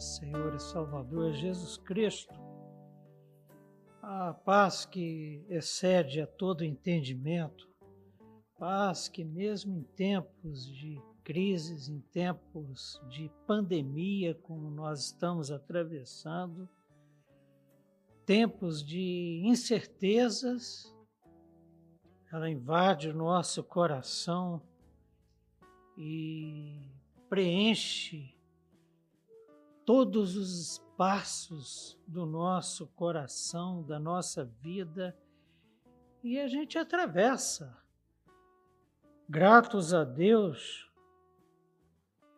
nosso Senhor e Salvador Jesus Cristo. A paz que excede a todo entendimento, paz que, mesmo em tempos de crises, em tempos de pandemia, como nós estamos atravessando, tempos de incertezas, ela invade o nosso coração e preenche todos os espaços do nosso coração, da nossa vida, e a gente atravessa. Gratos a Deus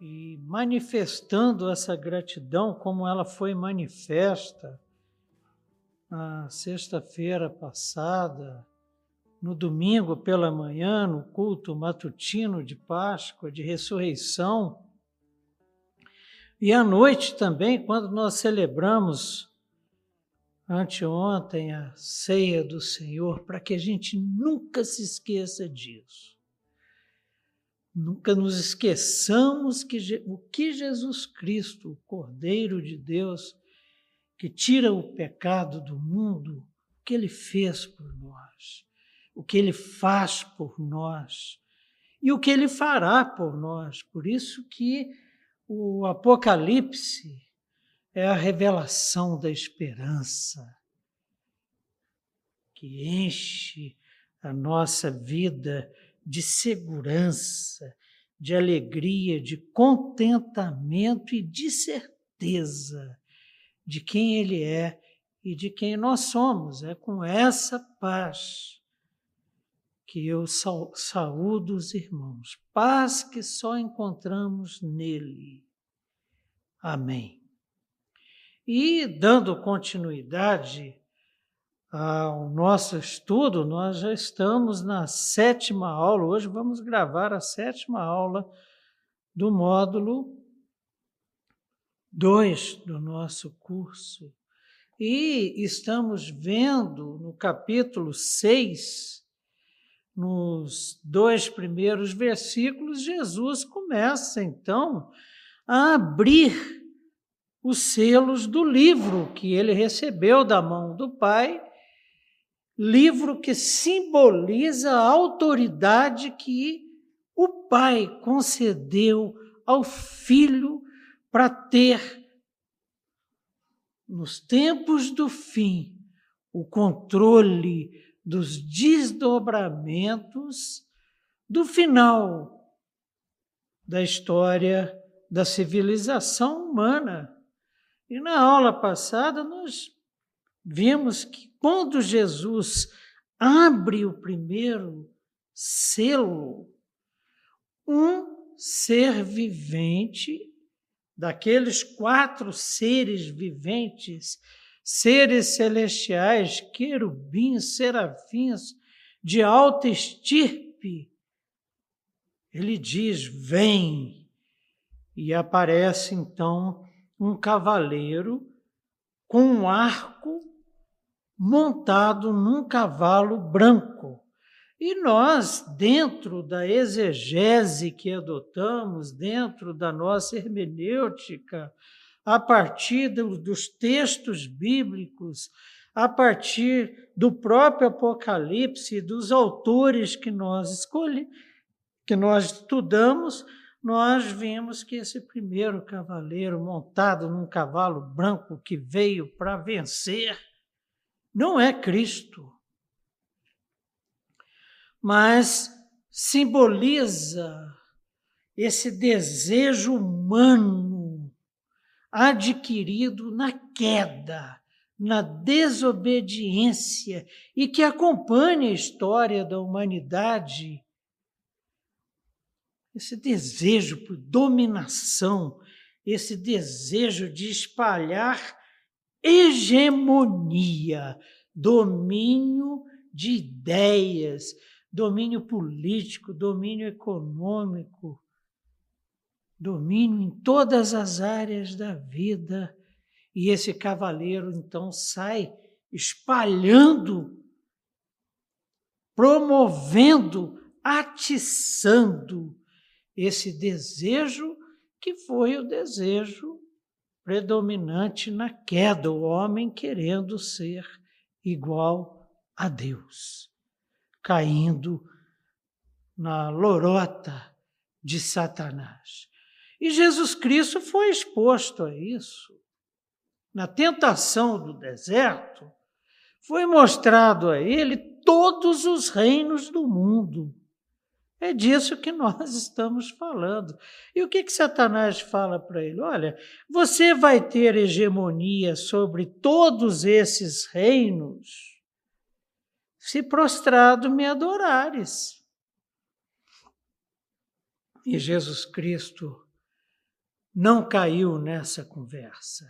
e manifestando essa gratidão como ela foi manifesta na sexta-feira passada, no domingo pela manhã, no culto matutino de Páscoa, de ressurreição, e à noite também, quando nós celebramos anteontem a ceia do Senhor, para que a gente nunca se esqueça disso. Nunca nos esqueçamos que o que Jesus Cristo, o Cordeiro de Deus, que tira o pecado do mundo, o que ele fez por nós, o que ele faz por nós e o que ele fará por nós. Por isso que o Apocalipse é a revelação da esperança que enche a nossa vida de segurança, de alegria, de contentamento e de certeza de quem Ele é e de quem nós somos. É com essa paz que eu saúdo os irmãos. Paz que só encontramos nele. Amém. E dando continuidade ao nosso estudo, nós já estamos na sétima aula. Hoje vamos gravar a sétima aula do módulo 2 do nosso curso. E estamos vendo no capítulo 6, nos dois primeiros versículos, Jesus começa então a abrir os selos do livro que ele recebeu da mão do Pai, livro que simboliza a autoridade que o Pai concedeu ao Filho para ter, nos tempos do fim, o controle dos desdobramentos do final da história da civilização humana. E na aula passada nós vimos que quando Jesus abre o primeiro selo, um ser vivente daqueles quatro seres viventes, seres celestiais, querubins, serafins, de alta estirpe, ele diz: Vem. E aparece então um cavaleiro com um arco montado num cavalo branco. E nós, dentro da exegese que adotamos, dentro da nossa hermenêutica, a partir do, dos textos bíblicos, a partir do próprio Apocalipse, dos autores que nós escolhemos, que nós estudamos, nós vimos que esse primeiro cavaleiro montado num cavalo branco que veio para vencer não é Cristo mas simboliza esse desejo humano adquirido na queda, na desobediência e que acompanha a história da humanidade. Esse desejo por dominação, esse desejo de espalhar hegemonia, domínio de ideias, domínio político, domínio econômico, domínio em todas as áreas da vida. E esse cavaleiro então sai espalhando, promovendo, atiçando esse desejo que foi o desejo predominante na queda, o homem querendo ser igual a Deus, caindo na lorota de Satanás. E Jesus Cristo foi exposto a isso. Na tentação do deserto, foi mostrado a ele todos os reinos do mundo. É disso que nós estamos falando. E o que, que Satanás fala para ele? Olha, você vai ter hegemonia sobre todos esses reinos se prostrado me adorares. E Jesus Cristo não caiu nessa conversa.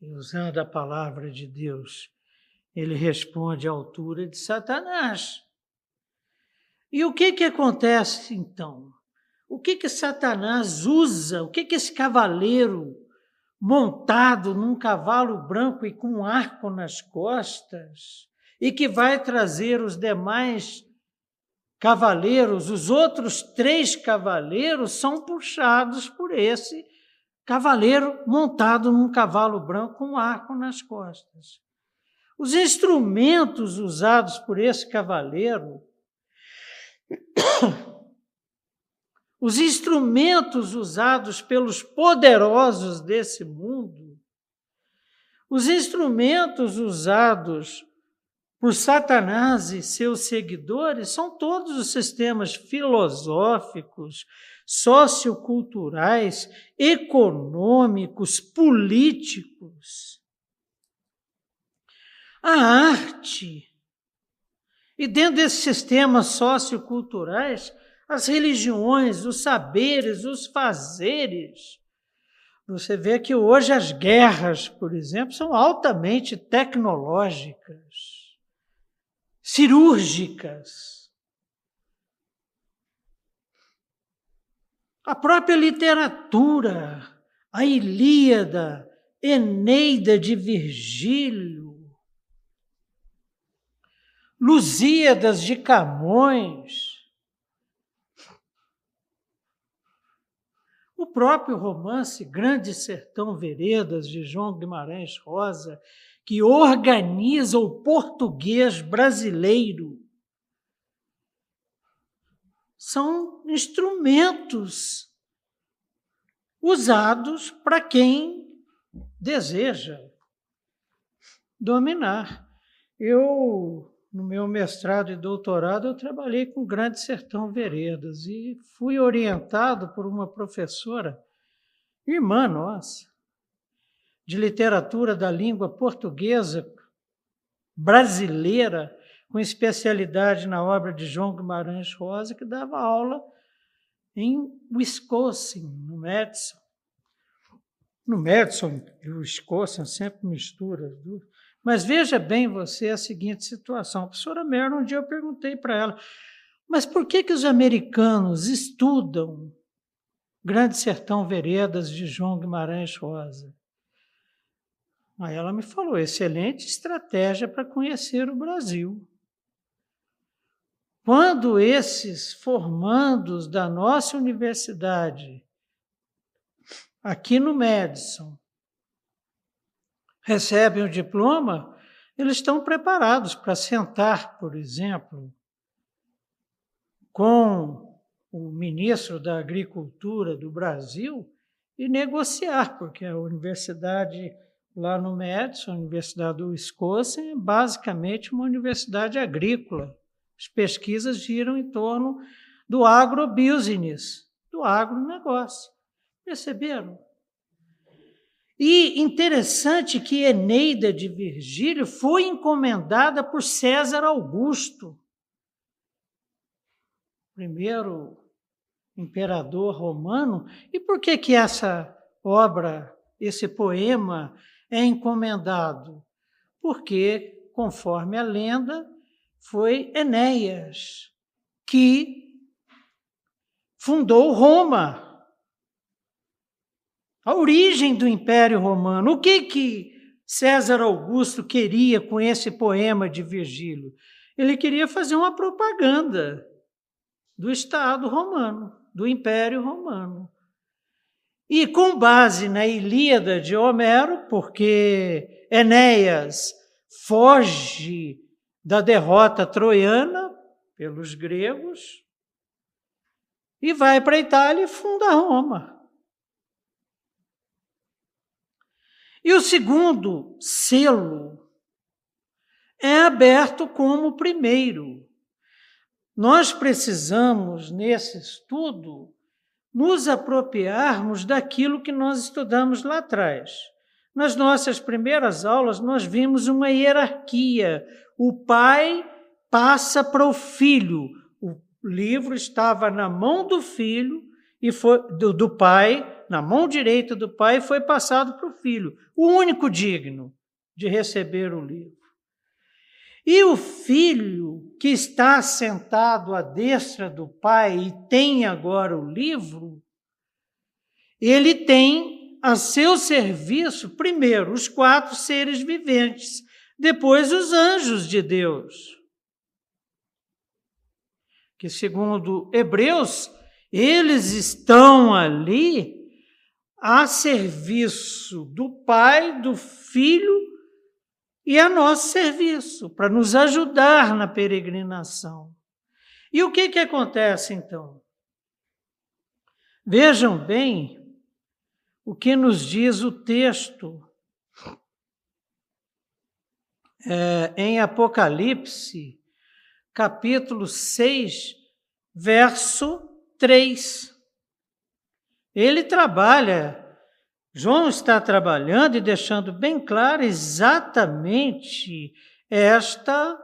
E usando a palavra de Deus, ele responde à altura de Satanás. E o que que acontece então? O que que Satanás usa? O que que esse cavaleiro montado num cavalo branco e com um arco nas costas e que vai trazer os demais cavaleiros, os outros três cavaleiros são puxados por esse cavaleiro montado num cavalo branco com um arco nas costas. Os instrumentos usados por esse cavaleiro os instrumentos usados pelos poderosos desse mundo, os instrumentos usados por Satanás e seus seguidores são todos os sistemas filosóficos, socioculturais, econômicos, políticos. A arte e dentro desses sistemas socioculturais, as religiões, os saberes, os fazeres. Você vê que hoje as guerras, por exemplo, são altamente tecnológicas, cirúrgicas. A própria literatura, a Ilíada, Eneida de Virgílio, Lusíadas de Camões. O próprio romance Grande Sertão Veredas, de João Guimarães Rosa, que organiza o português brasileiro, são instrumentos usados para quem deseja dominar. Eu no meu mestrado e doutorado, eu trabalhei com Grande Sertão Veredas e fui orientado por uma professora, irmã nossa, de literatura da língua portuguesa brasileira, com especialidade na obra de João Guimarães Rosa, que dava aula em Wisconsin, no Madison. No Madison e o Wisconsin sempre mistura. Mas veja bem você a seguinte situação. A professora Merno, um dia eu perguntei para ela, mas por que, que os americanos estudam Grande Sertão Veredas de João Guimarães Rosa? Aí ela me falou: excelente estratégia para conhecer o Brasil. Quando esses formandos da nossa universidade, aqui no Madison, recebem o diploma, eles estão preparados para sentar, por exemplo, com o ministro da Agricultura do Brasil e negociar, porque a universidade lá no Madison, a Universidade do Wisconsin, é basicamente uma universidade agrícola. As pesquisas giram em torno do agrobusiness, do agronegócio. Perceberam? E interessante que Eneida de Virgílio foi encomendada por César Augusto, primeiro imperador romano. E por que que essa obra, esse poema é encomendado? Porque, conforme a lenda, foi Enéas que fundou Roma a origem do Império Romano. O que que César Augusto queria com esse poema de Virgílio? Ele queria fazer uma propaganda do Estado romano. do Império Romano. E com base na Ilíada de Homero, porque Enéas foge da derrota troiana pelos gregos e vai para a Itália e funda Roma. E o segundo selo é aberto como o primeiro. Nós precisamos, nesse estudo, nos apropriarmos daquilo que nós estudamos lá atrás. Nas nossas primeiras aulas, nós vimos uma hierarquia. O pai passa para o filho. O livro estava na mão do filho e foi do, do pai, na mão direita do pai, e foi passado para o filho, o único digno de receber o livro. E o filho que está sentado à destra do pai e tem agora o livro, ele tem a seu serviço, primeiro, os quatro seres viventes, depois, os anjos de Deus. Que, segundo Hebreus, eles estão ali a serviço do Pai, do Filho e a nosso serviço, para nos ajudar na peregrinação. E o que, que acontece então? Vejam bem o que nos diz o texto é, em Apocalipse, capítulo 6, verso 3. Ele trabalha João está trabalhando e deixando bem claro exatamente esta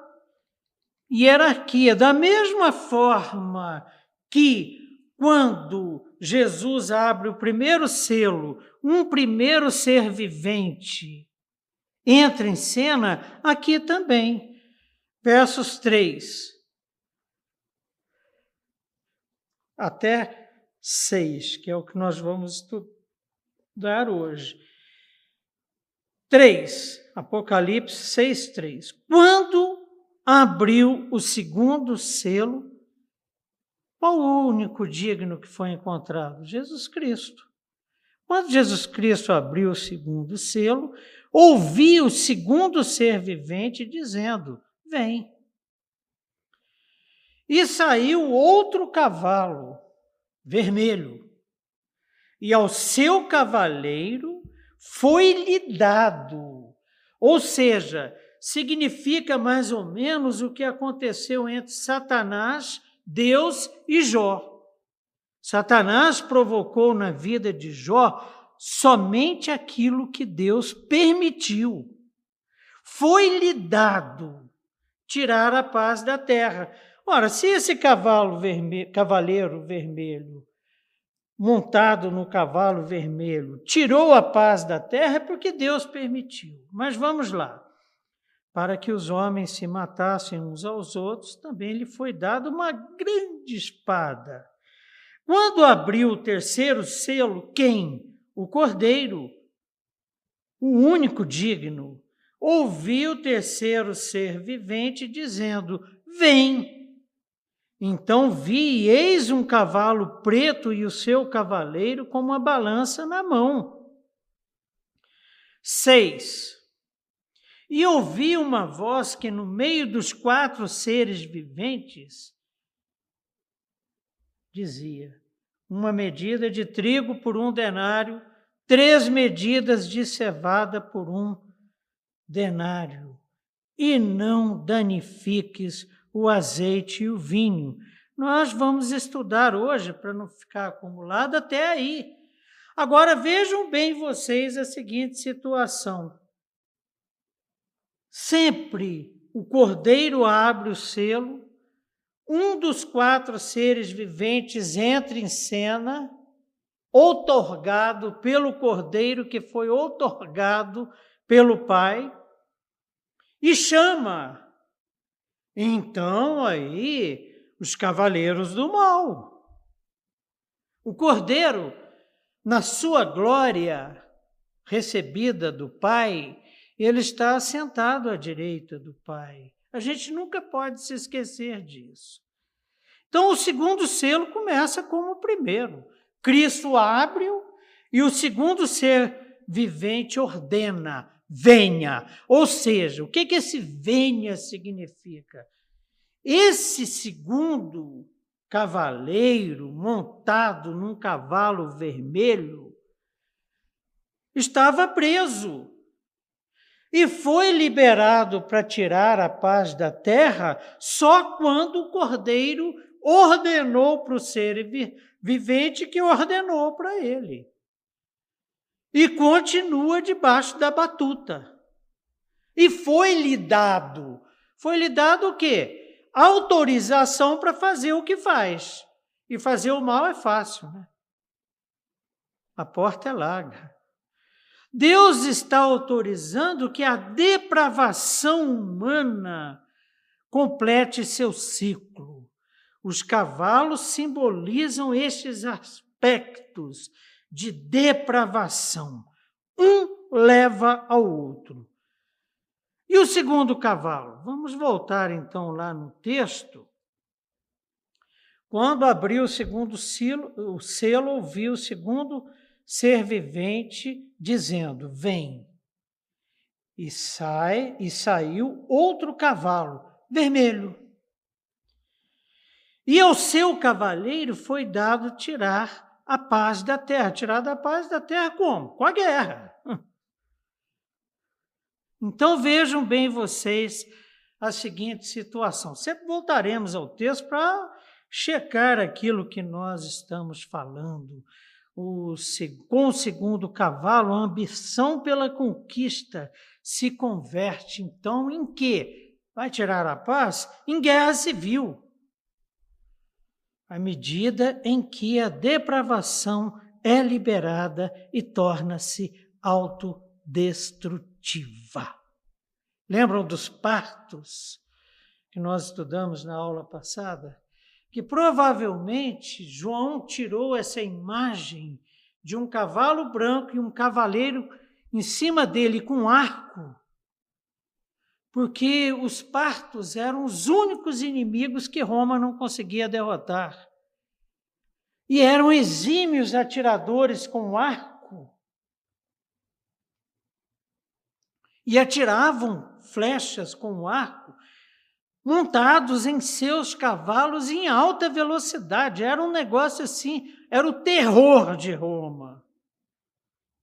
hierarquia. Da mesma forma que, quando Jesus abre o primeiro selo, um primeiro ser vivente entra em cena, aqui também. Versos 3 até 6, que é o que nós vamos estudar dar hoje. 3, Apocalipse 6, 3. Quando abriu o segundo selo, qual o único digno que foi encontrado? Jesus Cristo. Quando Jesus Cristo abriu o segundo selo, ouvi o segundo ser vivente dizendo: Vem. E saiu outro cavalo, vermelho, e ao seu cavaleiro foi-lhe dado. Ou seja, significa mais ou menos o que aconteceu entre Satanás, Deus e Jó. Satanás provocou na vida de Jó somente aquilo que Deus permitiu. Foi-lhe dado tirar a paz da terra. Ora, se esse cavalo vermelho, cavaleiro vermelho montado no cavalo vermelho, tirou a paz da terra porque Deus permitiu. Mas vamos lá. Para que os homens se matassem uns aos outros, também lhe foi dada uma grande espada. Quando abriu o terceiro selo, quem? O cordeiro, o único digno, ouviu o terceiro ser vivente dizendo: Vem. Então vi, e eis um cavalo preto e o seu cavaleiro com uma balança na mão. Seis. E ouvi uma voz que no meio dos quatro seres viventes dizia: uma medida de trigo por um denário, três medidas de cevada por um denário, e não danifiques o azeite e o vinho. Nós vamos estudar hoje para não ficar acumulado até aí. Agora vejam bem vocês a seguinte situação. Sempre o cordeiro abre o selo, um dos quatro seres viventes entra em cena, outorgado pelo cordeiro que foi outorgado pelo Pai, e chama então aí, os cavaleiros do mal. O cordeiro, na sua glória recebida do Pai, ele está assentado à direita do Pai. A gente nunca pode se esquecer disso. Então, o segundo selo começa como o primeiro. Cristo abre-o e o segundo ser vivente ordena: venha. Ou seja, o que, que esse venha significa? Esse segundo cavaleiro montado num cavalo vermelho estava preso e foi liberado para tirar a paz da terra só quando o cordeiro ordenou para o ser vivente que ordenou para ele. E continua debaixo da batuta. E foi-lhe dado. Foi-lhe dado o quê? Autorização para fazer o que faz. E fazer o mal é fácil, né? A porta é larga. Deus está autorizando que a depravação humana complete seu ciclo. Os cavalos simbolizam estes aspectos de depravação. Um leva ao outro. E o segundo cavalo? Vamos voltar então lá no texto. Quando abriu o segundo selo, o selo ouviu o segundo ser vivente dizendo: Vem. E sai e saiu outro cavalo vermelho. E ao seu cavaleiro foi dado tirar a paz da terra. Tirar da paz da terra como? Com a guerra. Então vejam bem vocês a seguinte situação. Sempre voltaremos ao texto para checar aquilo que nós estamos falando. O, com o segundo cavalo, a ambição pela conquista se converte então em quê? Vai tirar a paz? Em guerra civil à medida em que a depravação é liberada e torna-se autodestrutiva. Lembram dos partos que nós estudamos na aula passada? Que provavelmente João tirou essa imagem de um cavalo branco e um cavaleiro em cima dele com arco porque os partos eram os únicos inimigos que Roma não conseguia derrotar. E eram exímios atiradores com arco. E atiravam flechas com arco, montados em seus cavalos em alta velocidade. Era um negócio assim, era o terror de Roma.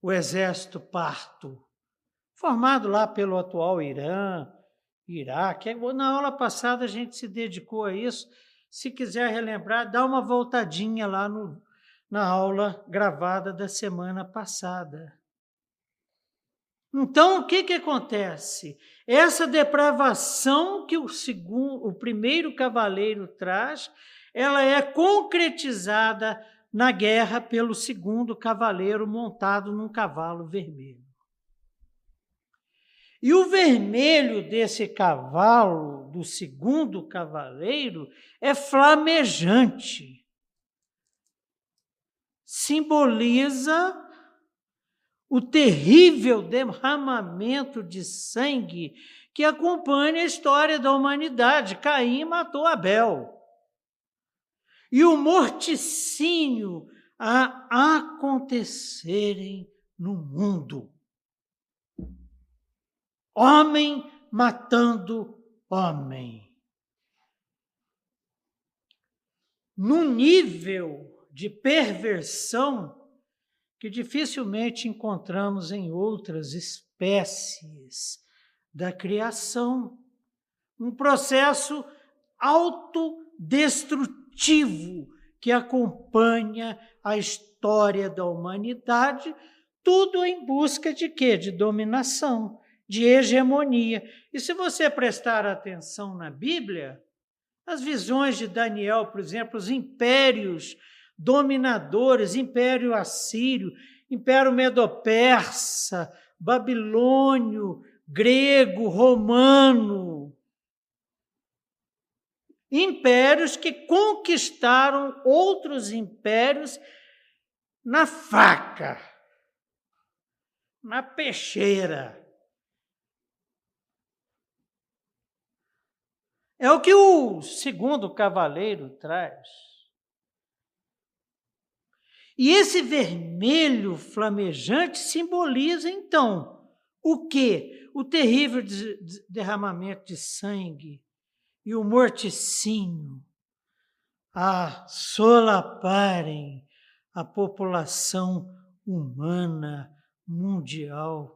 O exército parto, formado lá pelo atual Irã, Iraque. Na aula passada a gente se dedicou a isso. Se quiser relembrar, dá uma voltadinha lá no, na aula gravada da semana passada. Então, o que, que acontece? Essa depravação que o, segundo, o primeiro cavaleiro traz, ela é concretizada na guerra pelo segundo cavaleiro montado num cavalo vermelho. E o vermelho desse cavalo, do segundo cavaleiro, é flamejante. Simboliza o terrível derramamento de sangue que acompanha a história da humanidade. Caim matou Abel. E o morticínio a acontecerem no mundo homem matando homem. Num nível de perversão que dificilmente encontramos em outras espécies da criação. Um processo autodestrutivo que acompanha a história da humanidade, tudo em busca de quê? De dominação, de hegemonia. E se você prestar atenção na Bíblia, as visões de Daniel, por exemplo, os impérios dominadores, império assírio, império medo-persa, babilônio, grego, romano, impérios que conquistaram outros impérios na faca, na peixeira. É o que o segundo cavaleiro traz. E esse vermelho flamejante simboliza, então, o que? O terrível derramamento de sangue e o morticínio a solaparem a população humana mundial.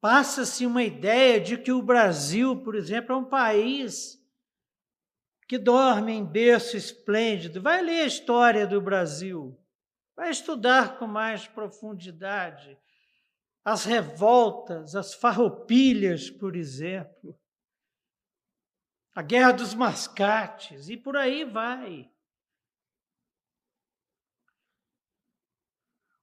Passa-se uma ideia de que o Brasil, por exemplo, é um país que dorme em berço esplêndido. Vai ler a história do Brasil, vai estudar com mais profundidade as revoltas, as farroupilhas, por exemplo, a guerra dos mascates, e por aí vai.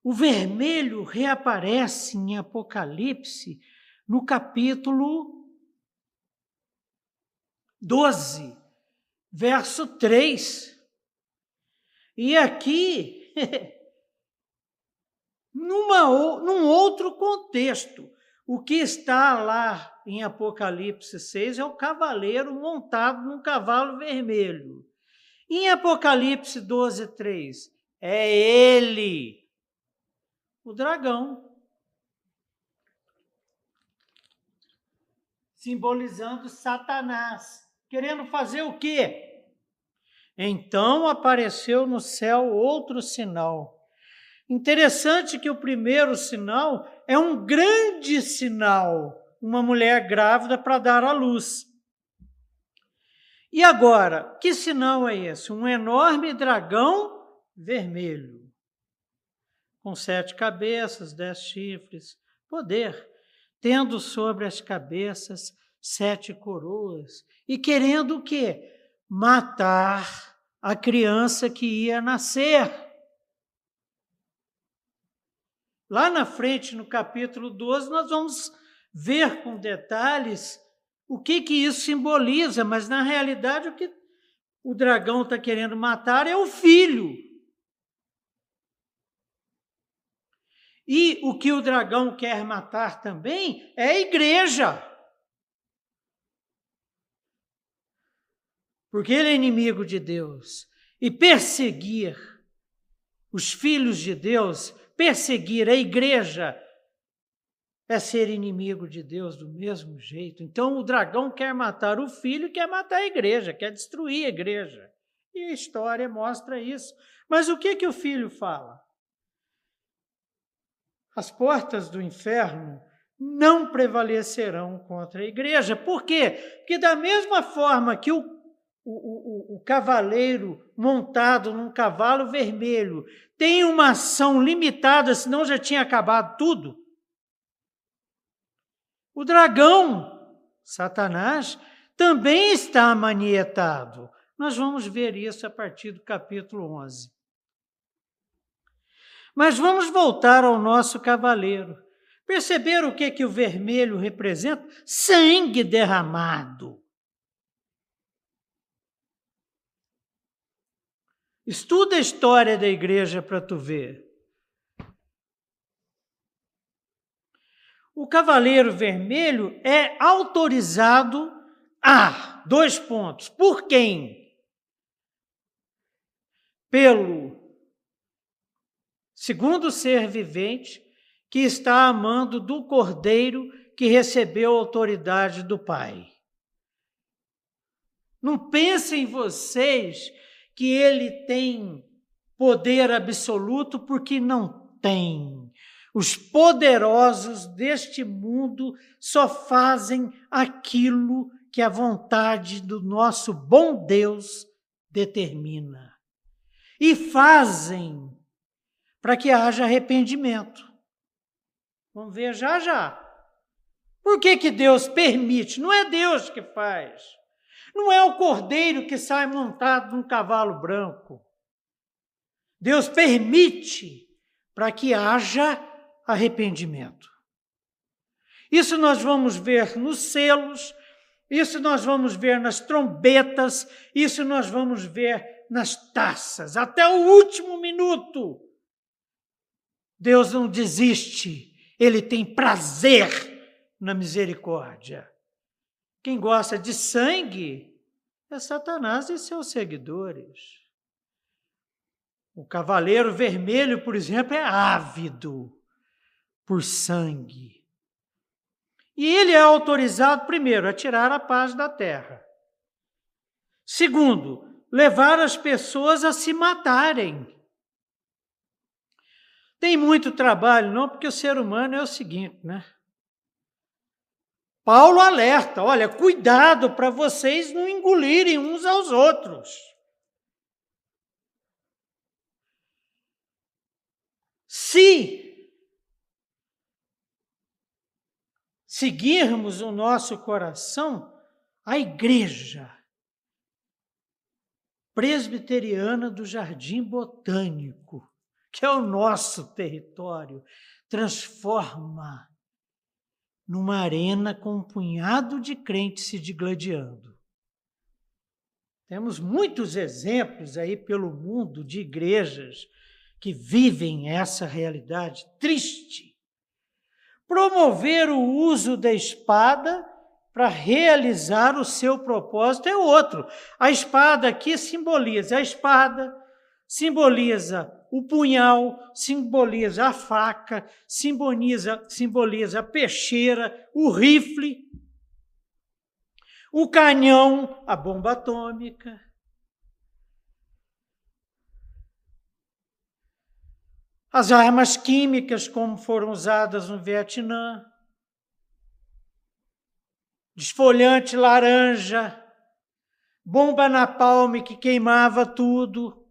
O vermelho reaparece em Apocalipse no capítulo 12 verso 3. E aqui, numa, num outro contexto, o que está lá em Apocalipse 6 é o cavaleiro montado num cavalo vermelho. Em Apocalipse 12, 3, é ele, o dragão. Simbolizando Satanás. Querendo fazer o quê? Então apareceu no céu outro sinal. Interessante que o primeiro sinal é um grande sinal, uma mulher grávida para dar à luz. E agora, que sinal é esse? Um enorme dragão vermelho, com sete cabeças, dez chifres, poder, tendo sobre as cabeças sete coroas e querendo o quê? Matar a criança que ia nascer. Lá na frente, no capítulo 12, nós vamos ver com detalhes o que, que isso simboliza, mas na realidade o que o dragão está querendo matar é o filho. E o que o dragão quer matar também é a igreja. porque ele é inimigo de Deus. E perseguir os filhos de Deus, perseguir a igreja, é ser inimigo de Deus do mesmo jeito. Então o dragão quer matar o filho, quer matar a igreja, quer destruir a igreja. E a história mostra isso. Mas o que que o filho fala? As portas do inferno não prevalecerão contra a igreja. Por quê? Porque da mesma forma que o o, o, o, cavaleiro montado num cavalo vermelho tem uma ação limitada, senão já tinha acabado tudo. O dragão, Satanás, também está manietado. Nós vamos ver isso a partir do capítulo 11. Mas vamos voltar ao nosso cavaleiro. Perceberam o que, que o vermelho representa? Sangue derramado. Estuda a história da igreja para tu ver. O cavaleiro vermelho é autorizado a dois pontos. Por quem? Pelo segundo ser vivente que está amando do cordeiro que recebeu a autoridade do Pai. Não pensem vocês que ele tem poder absoluto, porque não tem. Os poderosos deste mundo só fazem aquilo que a vontade do nosso bom Deus determina. E fazem para que haja arrependimento. Vamos ver já já. Por que, que Deus permite? Não é Deus que faz. Não é o cordeiro que sai montado num cavalo branco. Deus permite para que haja arrependimento. Isso nós vamos ver nos selos, isso nós vamos ver nas trombetas, isso nós vamos ver nas taças, até o último minuto. Deus não desiste, ele tem prazer na misericórdia. Quem gosta de sangue é Satanás e seus seguidores. O cavaleiro vermelho, por exemplo, é ávido por sangue. E ele é autorizado, primeiro, a tirar a paz da terra. Segundo, levar as pessoas a se matarem. Tem muito trabalho, não, porque o ser humano é o seguinte, né? Paulo alerta: olha, cuidado para vocês não engolirem uns aos outros. Se seguirmos o nosso coração, a igreja presbiteriana do Jardim Botânico, que é o nosso território, transforma numa arena com um punhado de crentes se digladiando. Temos muitos exemplos aí pelo mundo de igrejas que vivem essa realidade triste. Promover o uso da espada para realizar o seu propósito é outro. A espada aqui simboliza a espada, simboliza o punhal simboliza a faca, simboliza, simboliza a peixeira, o rifle, o canhão, a bomba atômica. As armas químicas, como foram usadas no Vietnã, desfolhante laranja, bomba napalm que queimava tudo.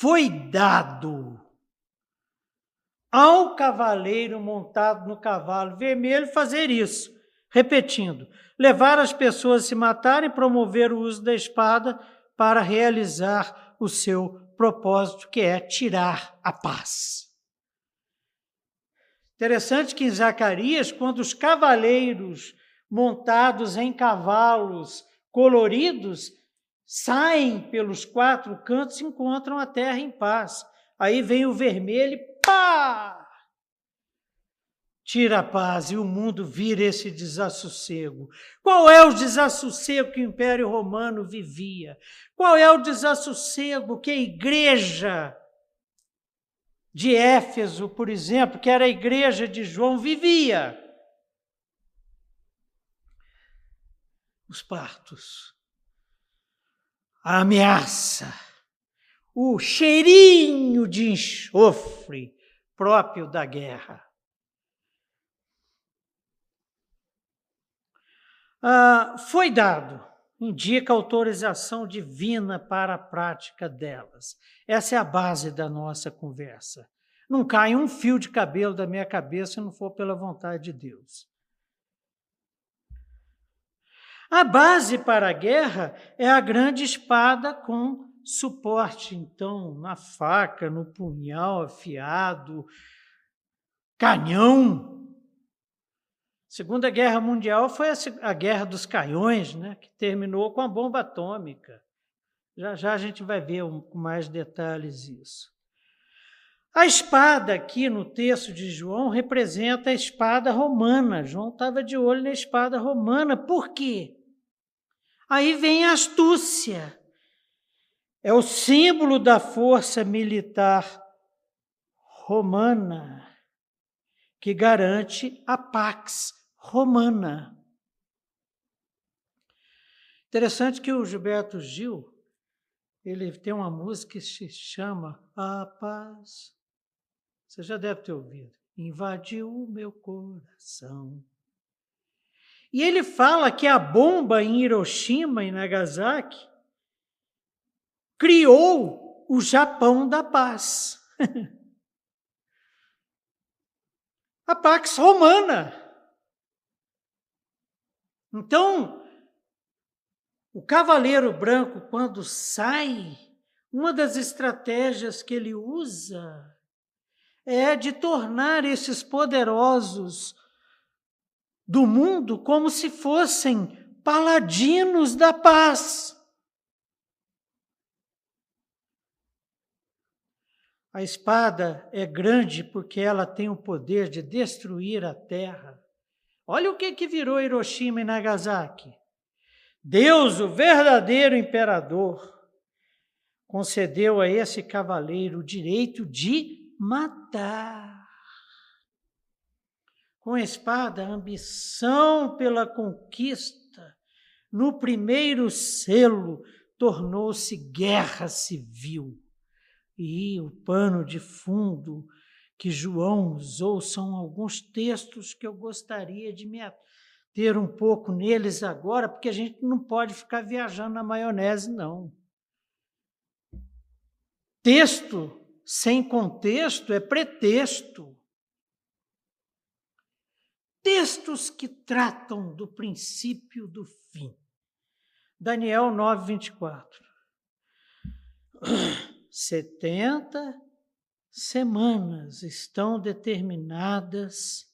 Foi dado ao cavaleiro montado no cavalo vermelho fazer isso, repetindo, levar as pessoas a se matarem, promover o uso da espada para realizar o seu propósito, que é tirar a paz. Interessante que em Zacarias, quando os cavaleiros montados em cavalos coloridos saem pelos quatro cantos e encontram a terra em paz. Aí vem o vermelho pá! Tira a paz e o mundo vira esse desassossego. Qual é o desassossego que o Império Romano vivia? Qual é o desassossego que a igreja de Éfeso, por exemplo, que era a igreja de João, vivia? Os partos a ameaça, o cheirinho de enxofre próprio da guerra. Ah, foi dado, indica autorização divina para a prática delas. Essa é a base da nossa conversa. Não cai um fio de cabelo da minha cabeça se não for pela vontade de Deus. A base para a guerra é a grande espada com suporte, então, na faca, no punhal afiado, canhão. Segunda Guerra Mundial foi a Guerra dos Canhões, né, que terminou com a bomba atômica. Já já a gente vai ver com mais detalhes isso. A espada aqui no texto de João representa a espada romana. João estava de olho na espada romana. Por quê? Aí vem a astúcia. É o símbolo da força militar romana que garante a pax romana. Interessante que o Gilberto Gil, ele tem uma música que se chama A Paz. Você já deve ter ouvido. Invadiu o meu coração. E ele fala que a bomba em Hiroshima e Nagasaki criou o Japão da paz. a Pax Romana. Então, o cavaleiro branco, quando sai, uma das estratégias que ele usa é de tornar esses poderosos do mundo como se fossem paladinos da paz. A espada é grande porque ela tem o poder de destruir a terra. Olha o que, que virou Hiroshima e Nagasaki. Deus, o verdadeiro imperador, concedeu a esse cavaleiro o direito de matar. Com a espada, a ambição pela conquista, no primeiro selo, tornou-se guerra civil. E o pano de fundo que João usou são alguns textos que eu gostaria de me ter um pouco neles agora, porque a gente não pode ficar viajando na maionese, não. Texto sem contexto é pretexto. Textos que tratam do princípio do fim. Daniel 9, 24. 70 semanas estão determinadas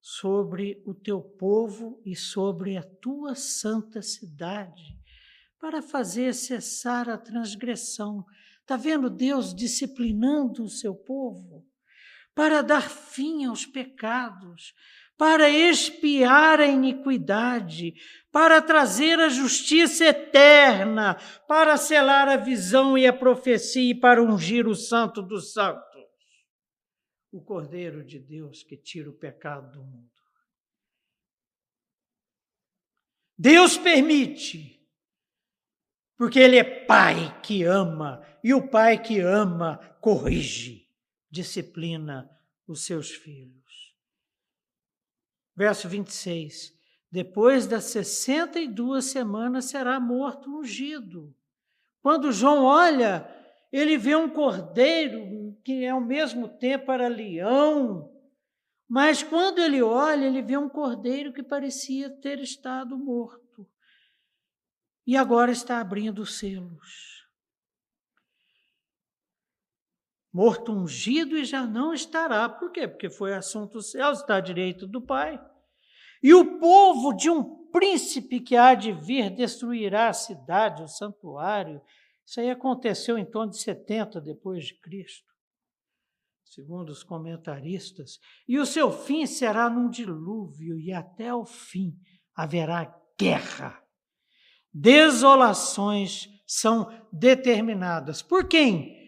sobre o teu povo e sobre a tua santa cidade, para fazer cessar a transgressão. Está vendo Deus disciplinando o seu povo? Para dar fim aos pecados, para expiar a iniquidade, para trazer a justiça eterna, para selar a visão e a profecia e para ungir o santo dos santos o Cordeiro de Deus que tira o pecado do mundo. Deus permite, porque Ele é Pai que ama, e o Pai que ama corrige, disciplina os seus filhos. Verso 26. Depois das 62 semanas será morto ungido. Quando João olha ele vê um cordeiro que ao mesmo tempo era leão, mas quando ele olha, ele vê um cordeiro que parecia ter estado morto. E agora está abrindo os selos. Morto ungido e já não estará. Por quê? Porque foi assunto dos céus, está à direita do Pai. E o povo de um príncipe que há de vir destruirá a cidade, o santuário, isso aí aconteceu em torno de 70 depois de Cristo, segundo os comentaristas. E o seu fim será num dilúvio, e até o fim haverá guerra. Desolações são determinadas. Por quem?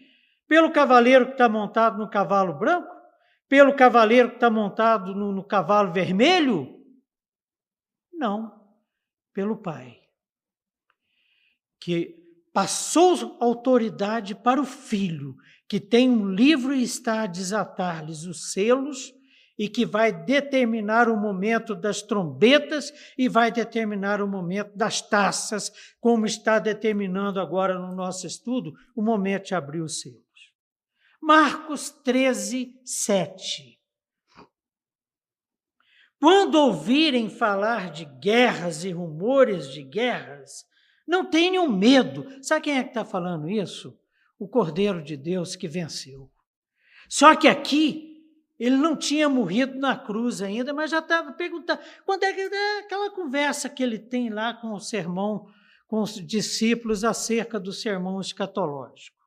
Pelo cavaleiro que está montado no cavalo branco? Pelo cavaleiro que está montado no, no cavalo vermelho? Não, pelo Pai. Que passou autoridade para o filho, que tem um livro e está a desatar-lhes os selos, e que vai determinar o momento das trombetas e vai determinar o momento das taças, como está determinando agora no nosso estudo o momento de abrir os selos. Marcos 13, 7. Quando ouvirem falar de guerras e rumores de guerras, não tenham medo. Sabe quem é que está falando isso? O Cordeiro de Deus que venceu. Só que aqui, ele não tinha morrido na cruz ainda, mas já estava perguntando. Quando é, que, é aquela conversa que ele tem lá com o sermão, com os discípulos acerca do sermão escatológico?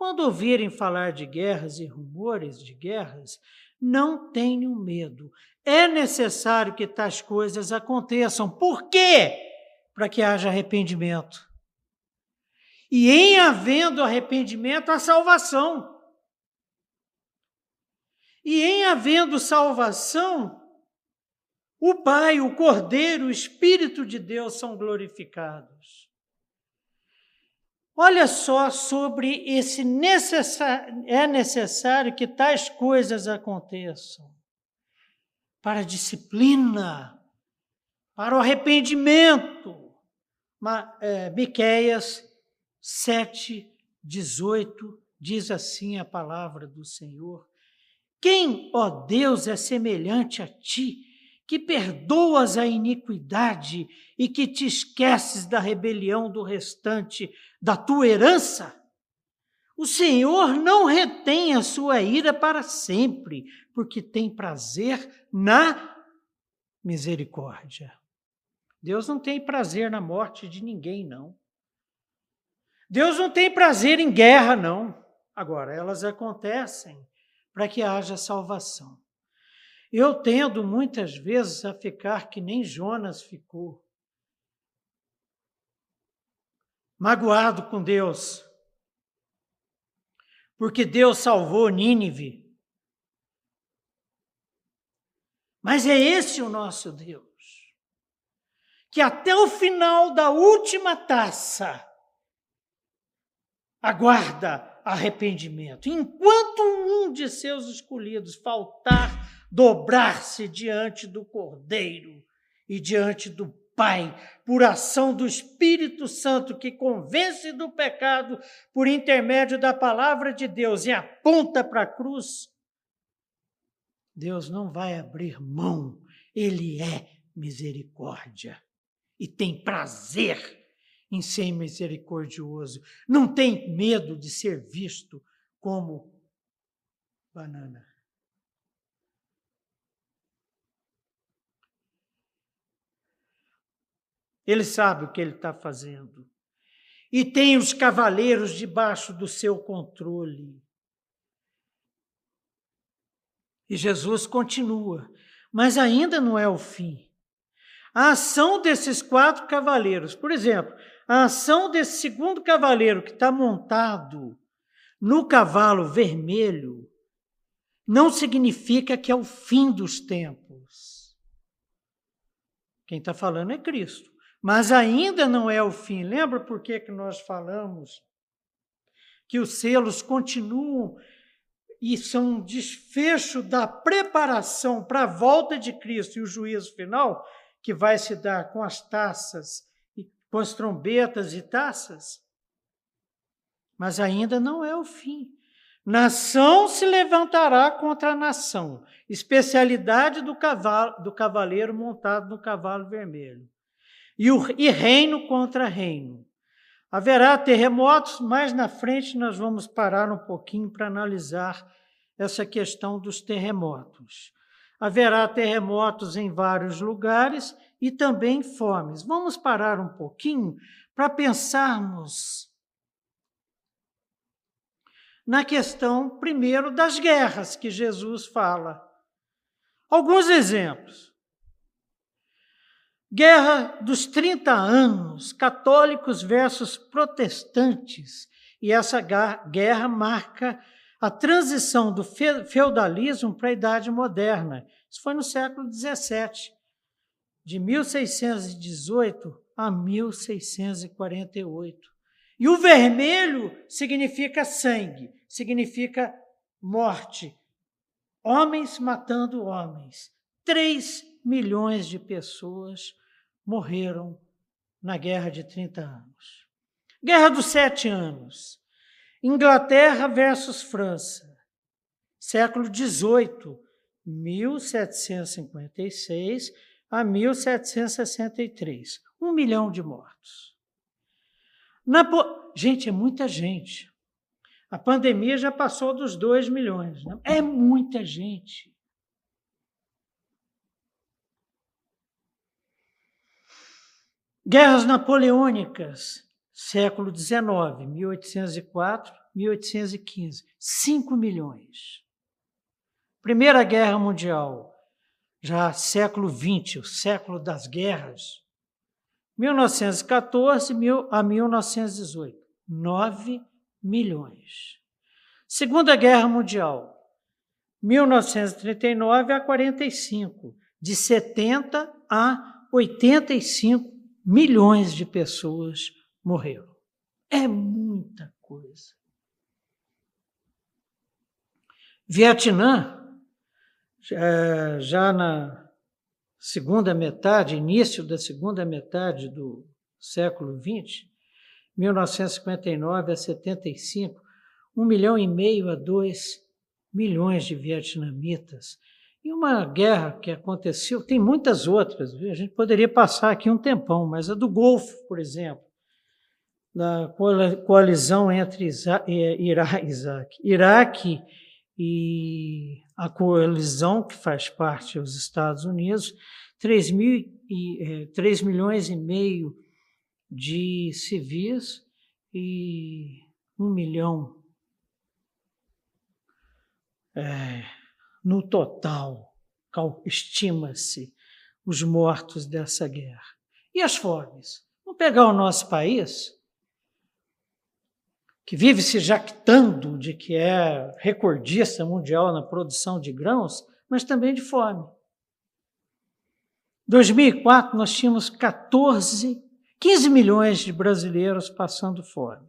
Quando ouvirem falar de guerras e rumores de guerras, não tenham medo. É necessário que tais coisas aconteçam. Por quê? para que haja arrependimento. E em havendo arrependimento, a salvação. E em havendo salvação, o Pai, o Cordeiro, o Espírito de Deus são glorificados. Olha só sobre esse necessário, é necessário que tais coisas aconteçam. Para a disciplina, para o arrependimento, é, Miqueias 7, 18, diz assim a palavra do Senhor: Quem, ó Deus, é semelhante a ti, que perdoas a iniquidade e que te esqueces da rebelião do restante da tua herança? O Senhor não retém a sua ira para sempre, porque tem prazer na misericórdia. Deus não tem prazer na morte de ninguém, não. Deus não tem prazer em guerra, não. Agora, elas acontecem para que haja salvação. Eu tendo muitas vezes a ficar que nem Jonas ficou, magoado com Deus, porque Deus salvou Nínive. Mas é esse o nosso Deus, que até o final da última taça aguarda arrependimento. Enquanto um de seus escolhidos faltar dobrar-se diante do Cordeiro e diante do Pai, por ação do Espírito Santo que convence do pecado por intermédio da palavra de Deus e aponta para a cruz, Deus não vai abrir mão, Ele é misericórdia e tem prazer em ser misericordioso, não tem medo de ser visto como banana. Ele sabe o que ele está fazendo. E tem os cavaleiros debaixo do seu controle. E Jesus continua, mas ainda não é o fim. A ação desses quatro cavaleiros, por exemplo, a ação desse segundo cavaleiro que está montado no cavalo vermelho, não significa que é o fim dos tempos. Quem está falando é Cristo. Mas ainda não é o fim. Lembra por que, que nós falamos que os selos continuam e são um desfecho da preparação para a volta de Cristo e o juízo final, que vai se dar com as taças, com as trombetas e taças? Mas ainda não é o fim. Nação se levantará contra a nação, especialidade do, cavalo, do cavaleiro montado no cavalo vermelho e, o, e reino contra reino. Haverá terremotos, mais na frente nós vamos parar um pouquinho para analisar essa questão dos terremotos. Haverá terremotos em vários lugares e também fomes. Vamos parar um pouquinho para pensarmos na questão, primeiro, das guerras que Jesus fala. Alguns exemplos. Guerra dos 30 anos, católicos versus protestantes. E essa guerra marca a transição do feudalismo para a Idade Moderna. Isso foi no século XVII, de 1618 a 1648. E o vermelho significa sangue, significa morte. Homens matando homens. Três milhões de pessoas morreram na Guerra de 30 anos. Guerra dos Sete Anos. Inglaterra versus França. Século XVIII, 1756 a 1763. Um milhão de mortos. Po... Gente, é muita gente. A pandemia já passou dos dois milhões. Né? É muita gente. Guerras Napoleônicas, século XIX, 1804, 1815, 5 milhões. Primeira Guerra Mundial, já século XX, o século das guerras, 1914 a 1918, 9 milhões. Segunda Guerra Mundial, 1939 a 45, de 70 a 85 milhões de pessoas morreram. É muita coisa. Vietnã, já na segunda metade, início da segunda metade do século XX, 1959 a 75, um milhão e meio a dois milhões de vietnamitas e uma guerra que aconteceu, tem muitas outras, viu? a gente poderia passar aqui um tempão, mas a do Golfo, por exemplo, da coalizão entre Iraque e a coalizão que faz parte dos Estados Unidos, 3, mil e, 3 é, milhões e meio de civis e um milhão é, no total, estima-se os mortos dessa guerra. E as fomes? Vamos pegar o nosso país, que vive se jactando de que é recordista mundial na produção de grãos, mas também de fome. Em 2004, nós tínhamos 14, 15 milhões de brasileiros passando fome.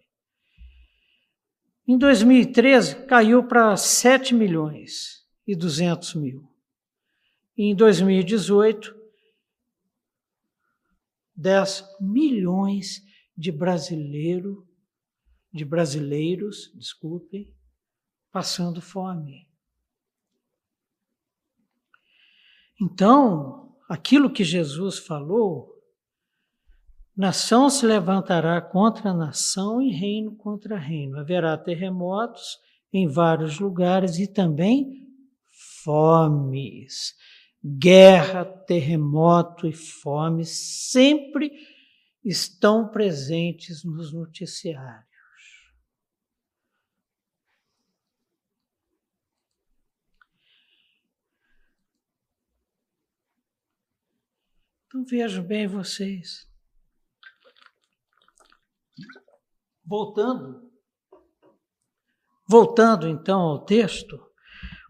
Em 2013, caiu para 7 milhões e 200 mil. Em 2018, 10 milhões de brasileiro, de brasileiros, desculpem, passando fome. Então, aquilo que Jesus falou, nação se levantará contra nação e reino contra reino. Haverá terremotos em vários lugares e também fomes guerra, terremoto e fome sempre estão presentes nos noticiários. Então vejam bem vocês. Voltando, voltando então ao texto,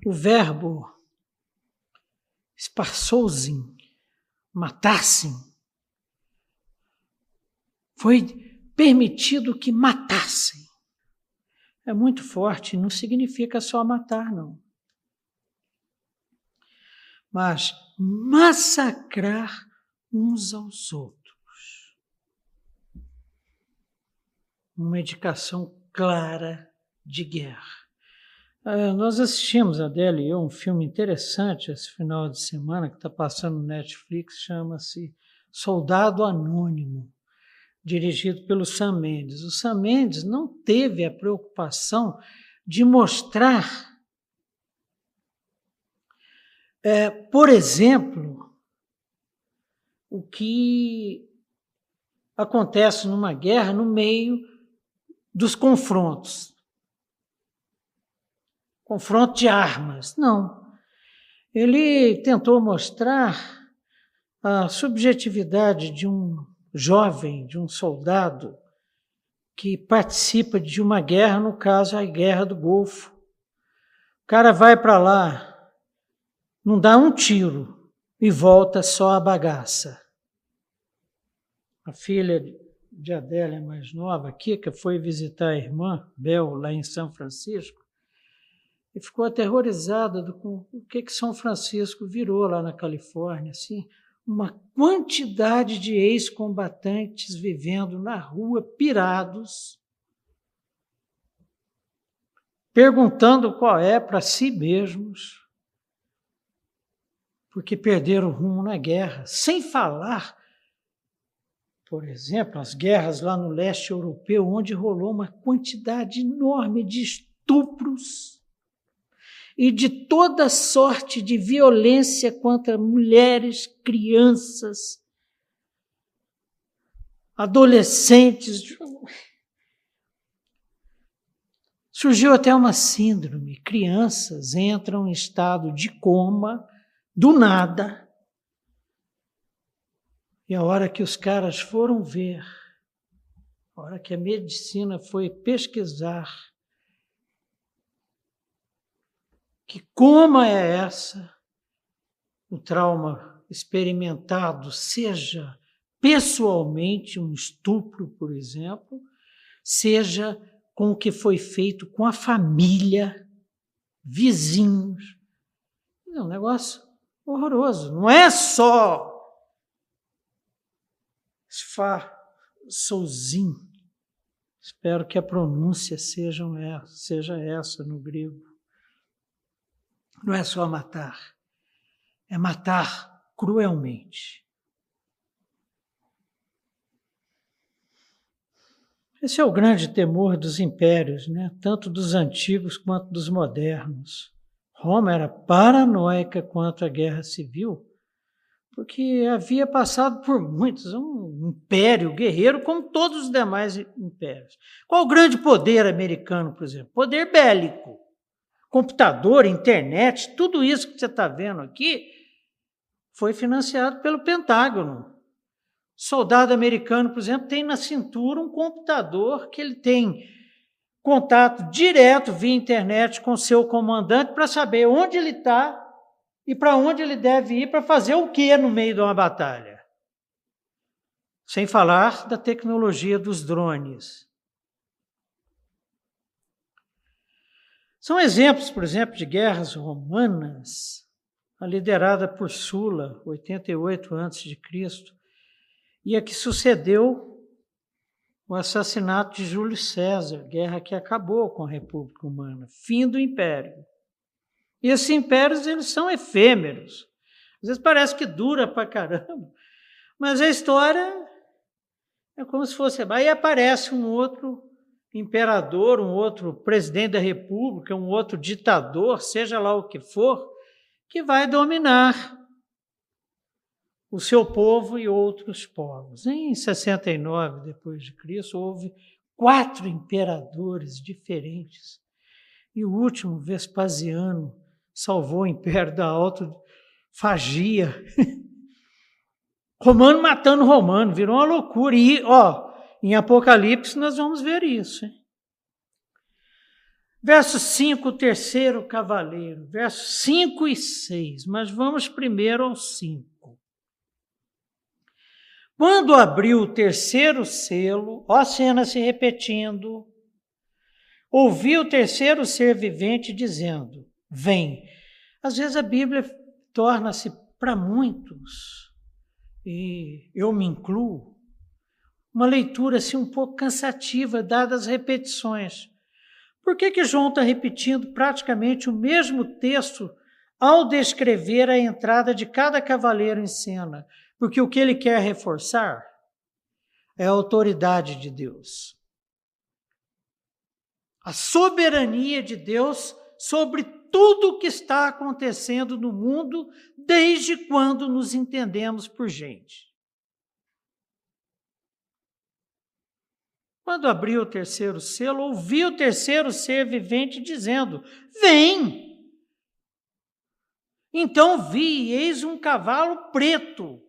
o verbo esparçou-se, matassem. Foi permitido que matassem. É muito forte, não significa só matar, não. Mas massacrar uns aos outros. Uma indicação clara de guerra. Uh, nós assistimos, a Adele e eu, um filme interessante esse final de semana que está passando no Netflix, chama-se Soldado Anônimo, dirigido pelo Sam Mendes. O Sam Mendes não teve a preocupação de mostrar, é, por exemplo, o que acontece numa guerra no meio dos confrontos confronto de armas. Não. Ele tentou mostrar a subjetividade de um jovem, de um soldado que participa de uma guerra, no caso a guerra do Golfo. O cara vai para lá, não dá um tiro e volta só a bagaça. A filha de Adélia, mais nova, Kika, foi visitar a irmã Bel lá em São Francisco e ficou aterrorizada com o que, que São Francisco virou lá na Califórnia, assim, uma quantidade de ex-combatantes vivendo na rua, pirados, perguntando qual é para si mesmos, porque perderam o rumo na guerra, sem falar, por exemplo, as guerras lá no leste europeu, onde rolou uma quantidade enorme de estupros e de toda sorte de violência contra mulheres, crianças, adolescentes. Surgiu até uma síndrome. Crianças entram em estado de coma do nada. E a hora que os caras foram ver, a hora que a medicina foi pesquisar, que coma é essa, o trauma experimentado seja pessoalmente um estupro, por exemplo, seja com o que foi feito com a família, vizinhos. É um negócio horroroso. Não é só Sfar Souzin. Espero que a pronúncia seja essa no grego não é só matar, é matar cruelmente. Esse é o grande temor dos impérios, né? tanto dos antigos quanto dos modernos. Roma era paranoica quanto à guerra civil, porque havia passado por muitos, um império guerreiro como todos os demais impérios. Qual o grande poder americano, por exemplo? Poder bélico. Computador, internet, tudo isso que você está vendo aqui foi financiado pelo Pentágono. Soldado americano, por exemplo, tem na cintura um computador que ele tem contato direto via internet com seu comandante para saber onde ele está e para onde ele deve ir para fazer o que no meio de uma batalha. Sem falar da tecnologia dos drones. São exemplos, por exemplo, de guerras romanas, a liderada por Sula, 88 a.C., e a que sucedeu o assassinato de Júlio César, guerra que acabou com a República Romana, fim do Império. E esses impérios, eles são efêmeros. Às vezes parece que dura pra caramba, mas a história é como se fosse... Aí aparece um outro imperador, um outro presidente da república, um outro ditador, seja lá o que for, que vai dominar o seu povo e outros povos. Em 69 depois de Cristo houve quatro imperadores diferentes. E o último, Vespasiano, salvou o império da autofagia. romano matando romano, virou uma loucura. E, ó, em Apocalipse nós vamos ver isso. Hein? Verso 5, o terceiro cavaleiro. Versos 5 e 6. Mas vamos primeiro ao 5. Quando abriu o terceiro selo, ó a cena se repetindo, ouvi o terceiro ser vivente dizendo: Vem. Às vezes a Bíblia torna-se para muitos, e eu me incluo, uma leitura assim um pouco cansativa, dadas as repetições. Por que, que João está repetindo praticamente o mesmo texto ao descrever a entrada de cada cavaleiro em cena? Porque o que ele quer reforçar é a autoridade de Deus. A soberania de Deus sobre tudo o que está acontecendo no mundo desde quando nos entendemos por gente. Quando abriu o terceiro selo, ouvi o terceiro ser vivente dizendo: Vem! Então vi, eis um cavalo preto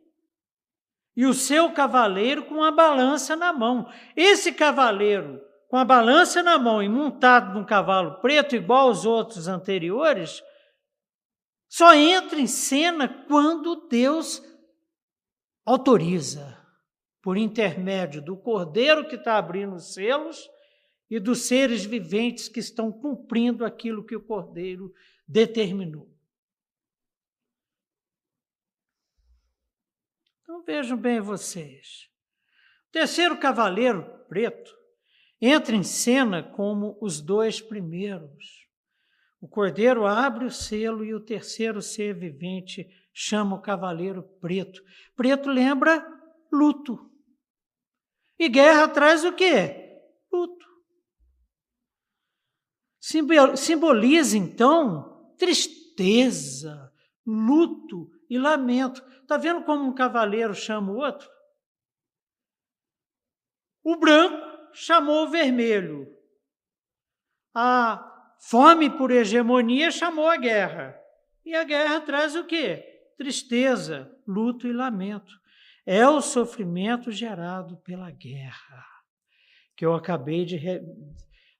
e o seu cavaleiro com a balança na mão. Esse cavaleiro com a balança na mão e montado num cavalo preto, igual aos outros anteriores, só entra em cena quando Deus autoriza, por intermédio do cordeiro que está abrindo os selos e dos seres viventes que estão cumprindo aquilo que o cordeiro determinou. Então vejam bem vocês. O terceiro cavaleiro preto entra em cena como os dois primeiros. O cordeiro abre o selo e o terceiro ser vivente chama o cavaleiro preto. Preto lembra luto. E guerra traz o quê? Luto. Simboliza então tristeza, luto e lamento. Está vendo como um cavaleiro chama o outro? O branco chamou o vermelho. A fome por hegemonia chamou a guerra. E a guerra traz o quê? Tristeza, luto e lamento. É o sofrimento gerado pela guerra, que eu acabei de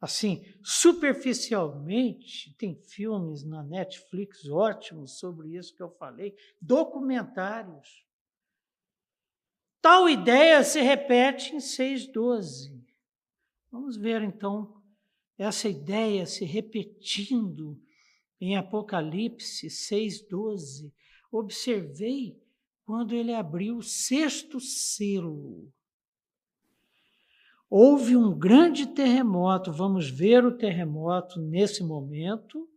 assim, superficialmente, tem filmes na Netflix ótimos sobre isso que eu falei, documentários. Tal ideia se repete em 6,12. Vamos ver então essa ideia se repetindo em Apocalipse 6,12. Observei quando ele abriu o sexto selo. Houve um grande terremoto, vamos ver o terremoto nesse momento,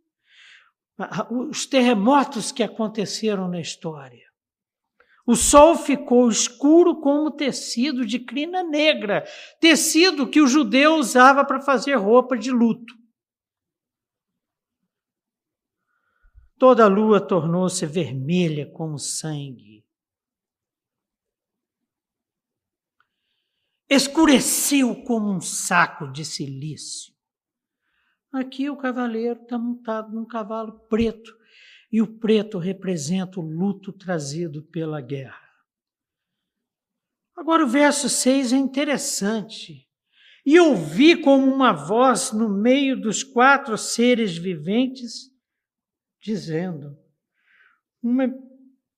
os terremotos que aconteceram na história. O sol ficou escuro como tecido de crina negra, tecido que o judeu usava para fazer roupa de luto. Toda a lua tornou-se vermelha como sangue. Escureceu como um saco de silício. Aqui o cavaleiro está montado num cavalo preto, e o preto representa o luto trazido pela guerra. Agora o verso 6 é interessante. E ouvi como uma voz no meio dos quatro seres viventes, dizendo: Uma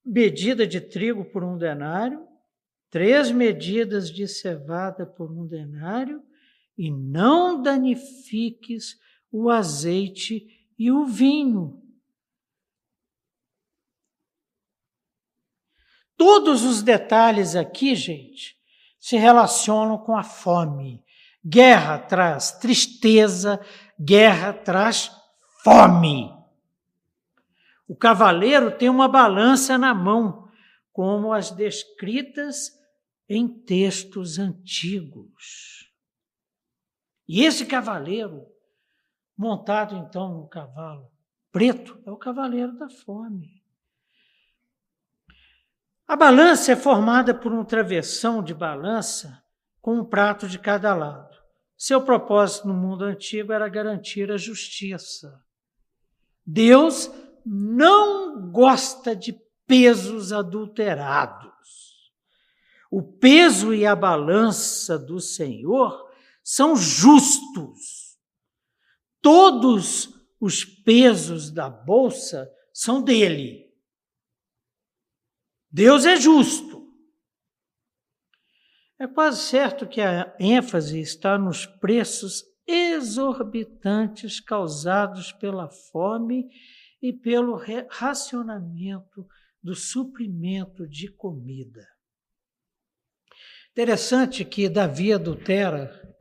medida de trigo por um denário, três medidas de cevada por um denário, e não danifiques o azeite e o vinho. Todos os detalhes aqui, gente, se relacionam com a fome. Guerra traz tristeza, guerra traz fome. O cavaleiro tem uma balança na mão, como as descritas em textos antigos. E esse cavaleiro, montado então no cavalo preto, é o cavaleiro da fome. A balança é formada por um travessão de balança com um prato de cada lado. Seu propósito no mundo antigo era garantir a justiça. Deus não gosta de pesos adulterados. O peso e a balança do Senhor são justos. Todos os pesos da bolsa são dele. Deus é justo. É quase certo que a ênfase está nos preços exorbitantes causados pela fome e pelo racionamento do suprimento de comida. Interessante que Davi adultera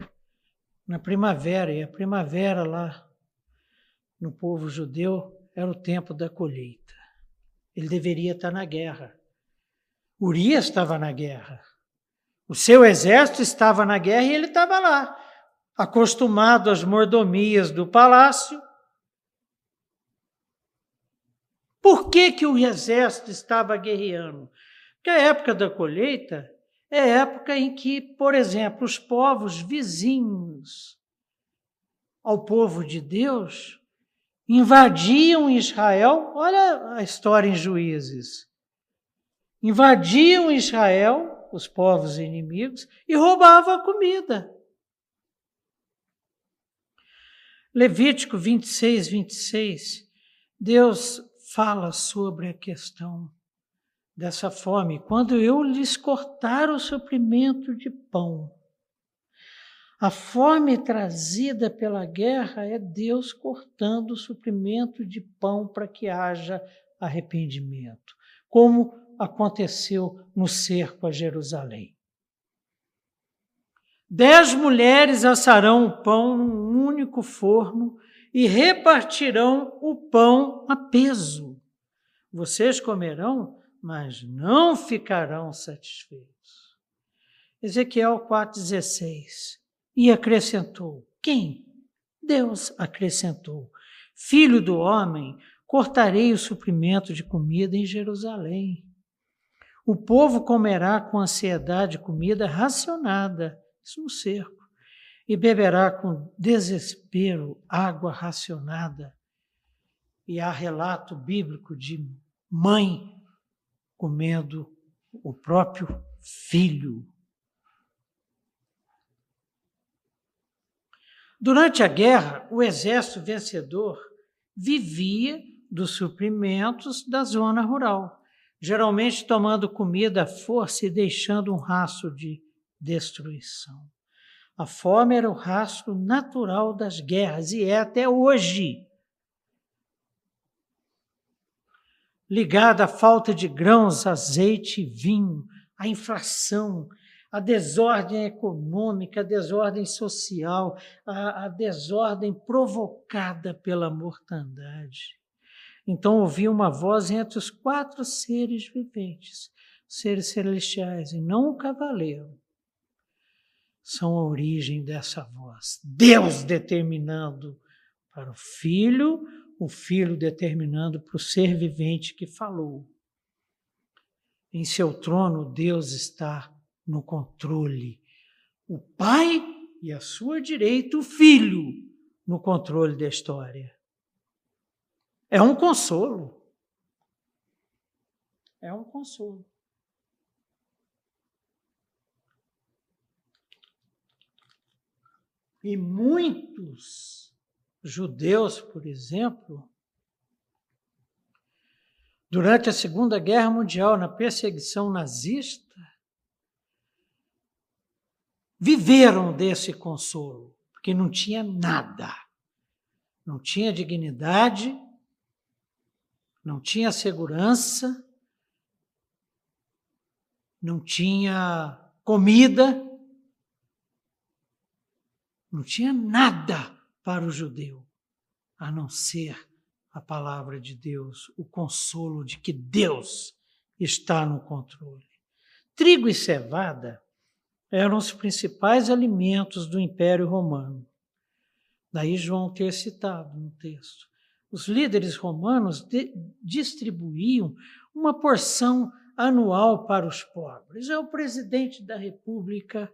na primavera, e a primavera lá no povo judeu era o tempo da colheita. Ele deveria estar na guerra. Urias estava na guerra. O seu exército estava na guerra e ele estava lá, acostumado às mordomias do palácio. Por que, que o exército estava guerreando? Porque a época da colheita é época em que, por exemplo, os povos vizinhos ao povo de Deus invadiam Israel. Olha a história em Juízes invadiam Israel, os povos inimigos, e roubavam a comida. Levítico 26, 26, Deus fala sobre a questão dessa fome. Quando eu lhes cortar o suprimento de pão, a fome trazida pela guerra é Deus cortando o suprimento de pão para que haja arrependimento. Como aconteceu no cerco a Jerusalém. Dez mulheres assarão o pão num único forno e repartirão o pão a peso. Vocês comerão, mas não ficarão satisfeitos. Ezequiel 4,16. E acrescentou: Quem? Deus acrescentou: Filho do homem, cortarei o suprimento de comida em Jerusalém o povo comerá com ansiedade comida racionada, isso no cerco, e beberá com desespero água racionada. E há relato bíblico de mãe comendo o próprio filho. Durante a guerra, o exército vencedor vivia dos suprimentos da zona rural geralmente tomando comida à força e deixando um rastro de destruição. A fome era o rastro natural das guerras e é até hoje. Ligada à falta de grãos, azeite e vinho, à inflação, à desordem econômica, à desordem social, à, à desordem provocada pela mortandade. Então ouvi uma voz entre os quatro seres viventes, seres celestiais, e não o cavaleiro. São a origem dessa voz. Deus determinando para o filho, o filho determinando para o ser vivente que falou. Em seu trono, Deus está no controle. O Pai e à sua direita, o Filho, no controle da história. É um consolo. É um consolo. E muitos judeus, por exemplo, durante a Segunda Guerra Mundial, na perseguição nazista, viveram desse consolo, porque não tinha nada. Não tinha dignidade, não tinha segurança, não tinha comida, não tinha nada para o judeu, a não ser a palavra de Deus, o consolo de que Deus está no controle. Trigo e cevada eram os principais alimentos do Império Romano. Daí João ter citado no texto. Os líderes romanos distribuíam uma porção anual para os pobres. É o presidente da República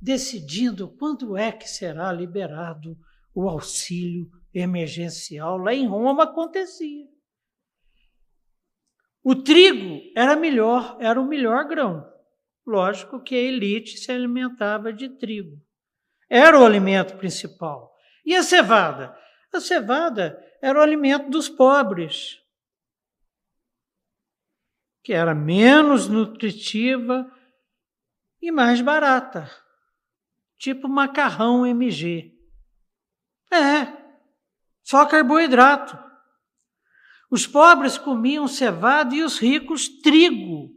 decidindo quando é que será liberado o auxílio emergencial. Lá em Roma acontecia. O trigo era melhor, era o melhor grão. Lógico que a elite se alimentava de trigo. Era o alimento principal. E a cevada? A cevada era o alimento dos pobres, que era menos nutritiva e mais barata, tipo macarrão MG. É, só carboidrato. Os pobres comiam cevada e os ricos trigo.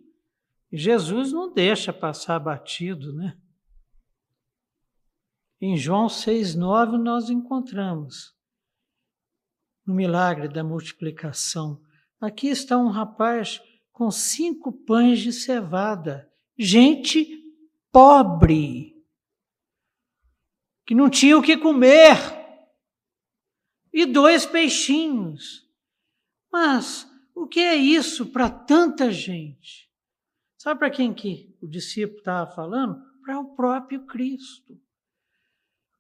Jesus não deixa passar batido, né? Em João 6,9 nós encontramos no milagre da multiplicação. Aqui está um rapaz com cinco pães de cevada, gente pobre, que não tinha o que comer, e dois peixinhos. Mas o que é isso para tanta gente? Sabe para quem que o discípulo estava falando? Para o próprio Cristo.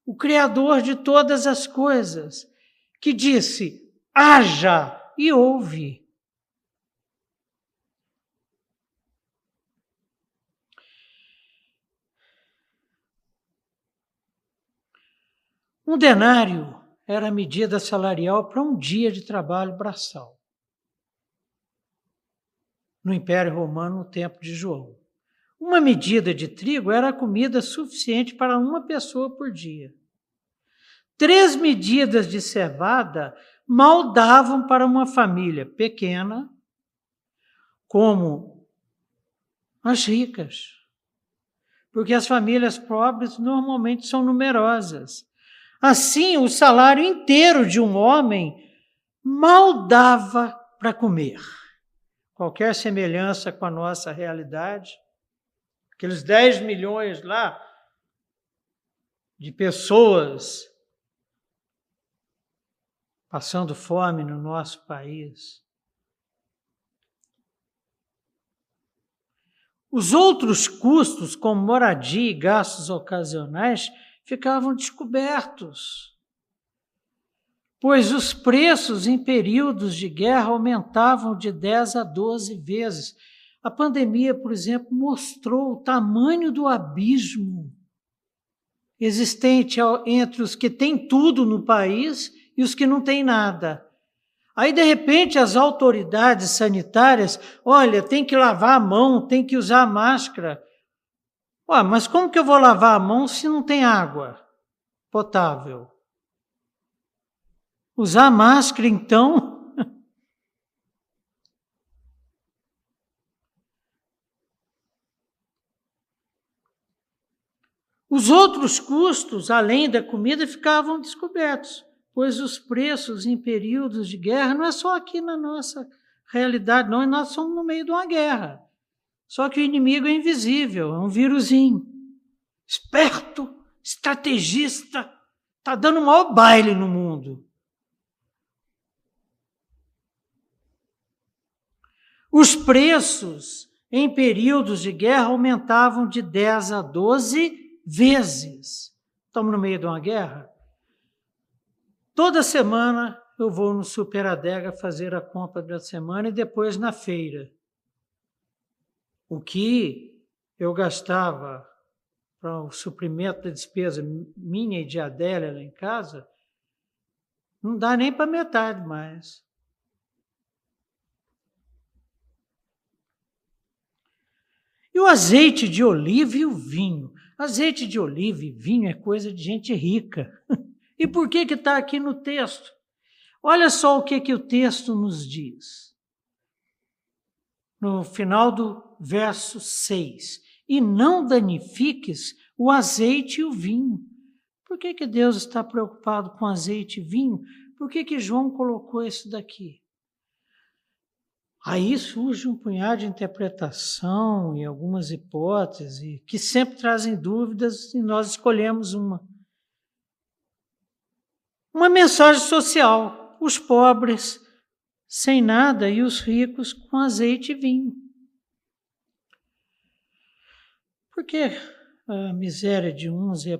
O Criador de todas as coisas, que disse: haja e ouve. Um denário era a medida salarial para um dia de trabalho braçal no Império Romano no tempo de João. Uma medida de trigo era a comida suficiente para uma pessoa por dia. Três medidas de cevada mal davam para uma família pequena, como as ricas. Porque as famílias pobres normalmente são numerosas. Assim, o salário inteiro de um homem mal dava para comer qualquer semelhança com a nossa realidade. Aqueles 10 milhões lá de pessoas passando fome no nosso país. Os outros custos, como moradia e gastos ocasionais, ficavam descobertos pois os preços em períodos de guerra aumentavam de 10 a 12 vezes. A pandemia, por exemplo, mostrou o tamanho do abismo existente entre os que têm tudo no país e os que não têm nada. Aí, de repente, as autoridades sanitárias, olha, tem que lavar a mão, tem que usar máscara. Ué, mas como que eu vou lavar a mão se não tem água potável? Usar máscara, então? Os outros custos, além da comida, ficavam descobertos, pois os preços em períodos de guerra não é só aqui na nossa realidade, não, nós somos no meio de uma guerra. Só que o inimigo é invisível, é um vírusinho. Esperto, estrategista, está dando o maior baile no mundo. Os preços em períodos de guerra aumentavam de 10 a 12 vezes. Estamos no meio de uma guerra? Toda semana eu vou no Super Adega fazer a compra da semana e depois na feira. O que eu gastava para o suprimento da despesa minha e de Adélia lá em casa, não dá nem para metade mais. E o azeite de oliva e o vinho. Azeite de oliva e vinho é coisa de gente rica. E por que que está aqui no texto? Olha só o que que o texto nos diz. No final do verso 6. E não danifiques o azeite e o vinho. Por que que Deus está preocupado com azeite e vinho? Por que que João colocou isso daqui? Aí surge um punhado de interpretação e algumas hipóteses que sempre trazem dúvidas e nós escolhemos uma. Uma mensagem social: os pobres sem nada e os ricos com azeite e vinho. Por que a miséria de uns e a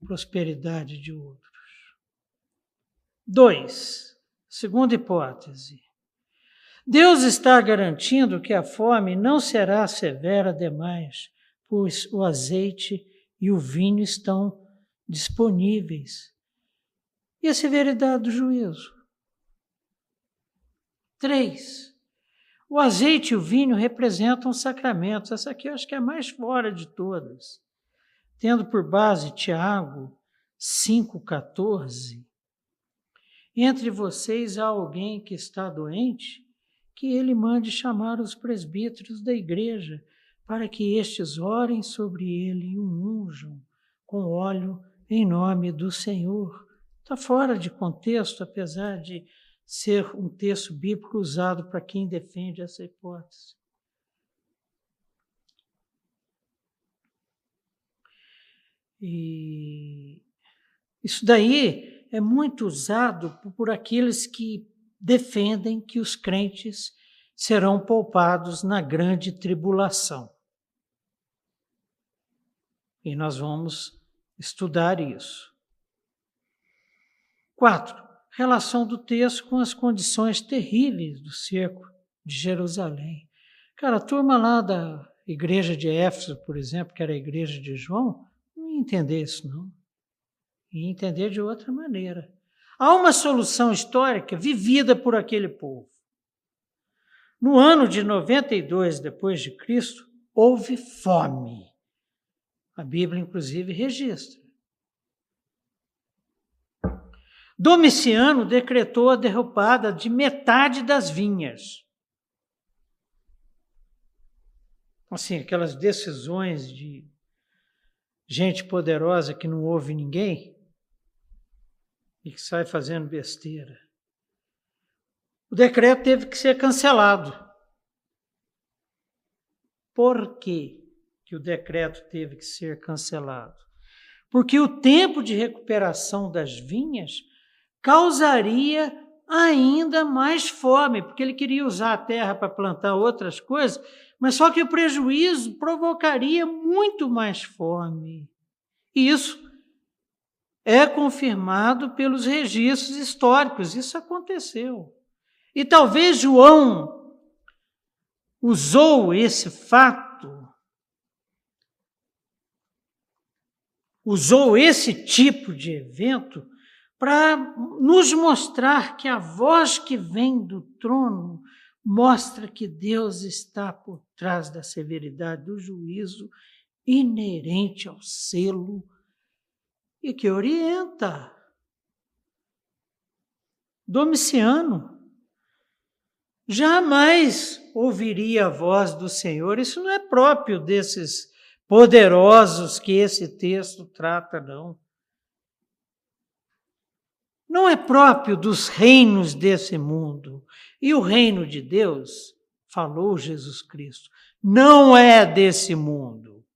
prosperidade de outros? Dois, segunda hipótese. Deus está garantindo que a fome não será severa demais, pois o azeite e o vinho estão disponíveis. E a severidade do juízo? Três. O azeite e o vinho representam sacramentos. Essa aqui eu acho que é a mais fora de todas. Tendo por base Tiago 5,14. Entre vocês há alguém que está doente? que ele mande chamar os presbíteros da igreja, para que estes orem sobre ele e o unjam com óleo em nome do Senhor. Está fora de contexto, apesar de ser um texto bíblico usado para quem defende essa hipótese. E isso daí é muito usado por aqueles que defendem que os crentes serão poupados na grande tribulação. E nós vamos estudar isso. Quatro, relação do texto com as condições terríveis do cerco de Jerusalém. Cara, a turma lá da igreja de Éfeso, por exemplo, que era a igreja de João, não ia entender isso, não. Ia entender de outra maneira. Há uma solução histórica vivida por aquele povo. No ano de 92 depois de Cristo, houve fome. A Bíblia inclusive registra. Domiciano decretou a derrubada de metade das vinhas. Assim, aquelas decisões de gente poderosa que não ouve ninguém e que sai fazendo besteira. O decreto teve que ser cancelado. Por quê que o decreto teve que ser cancelado? Porque o tempo de recuperação das vinhas causaria ainda mais fome, porque ele queria usar a terra para plantar outras coisas, mas só que o prejuízo provocaria muito mais fome. E isso é confirmado pelos registros históricos. Isso aconteceu. E talvez João usou esse fato, usou esse tipo de evento para nos mostrar que a voz que vem do trono mostra que Deus está por trás da severidade do juízo inerente ao selo e que orienta. Domiciano jamais ouviria a voz do Senhor. Isso não é próprio desses poderosos que esse texto trata, não. Não é próprio dos reinos desse mundo. E o reino de Deus, falou Jesus Cristo, não é desse mundo.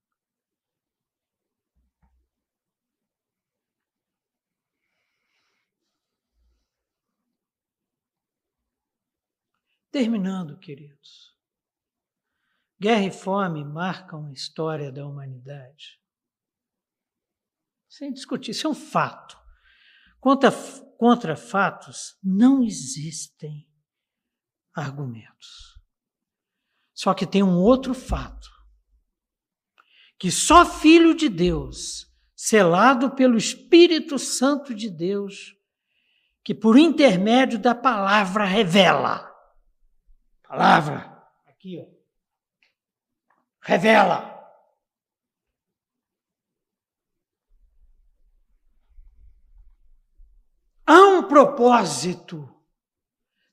Terminando, queridos. Guerra e fome marcam a história da humanidade. Sem discutir, isso é um fato. Quanto, a, contra fatos, não existem argumentos. Só que tem um outro fato: que só Filho de Deus, selado pelo Espírito Santo de Deus, que por intermédio da palavra revela. Palavra, aqui, ó. Revela. Há um propósito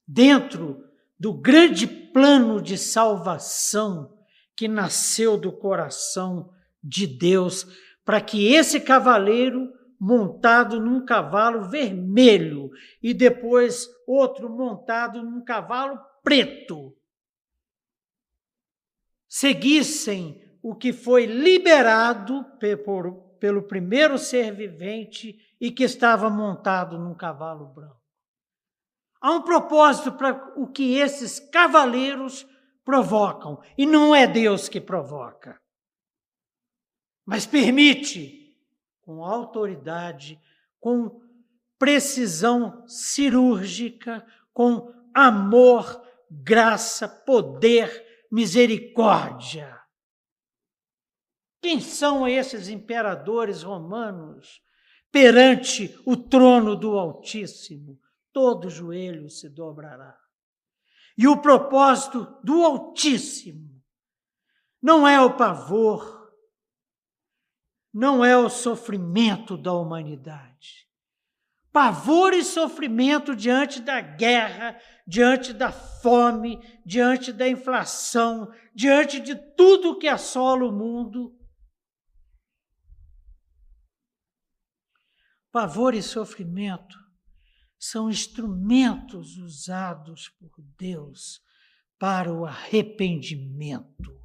dentro do grande plano de salvação que nasceu do coração de Deus, para que esse cavaleiro montado num cavalo vermelho e depois outro montado num cavalo preto seguissem o que foi liberado pelo primeiro ser vivente e que estava montado num cavalo branco. Há um propósito para o que esses cavaleiros provocam, e não é Deus que provoca, mas permite, com autoridade, com precisão cirúrgica, com amor, graça, poder, misericórdia. Quem são esses imperadores romanos perante o trono do Altíssimo? todo joelho se dobrará. E o propósito do Altíssimo não é o pavor, não é o sofrimento da humanidade. Pavor e sofrimento diante da guerra, diante da fome, diante da inflação, diante de tudo que assola o mundo. Pavor e sofrimento são instrumentos usados por Deus para o arrependimento,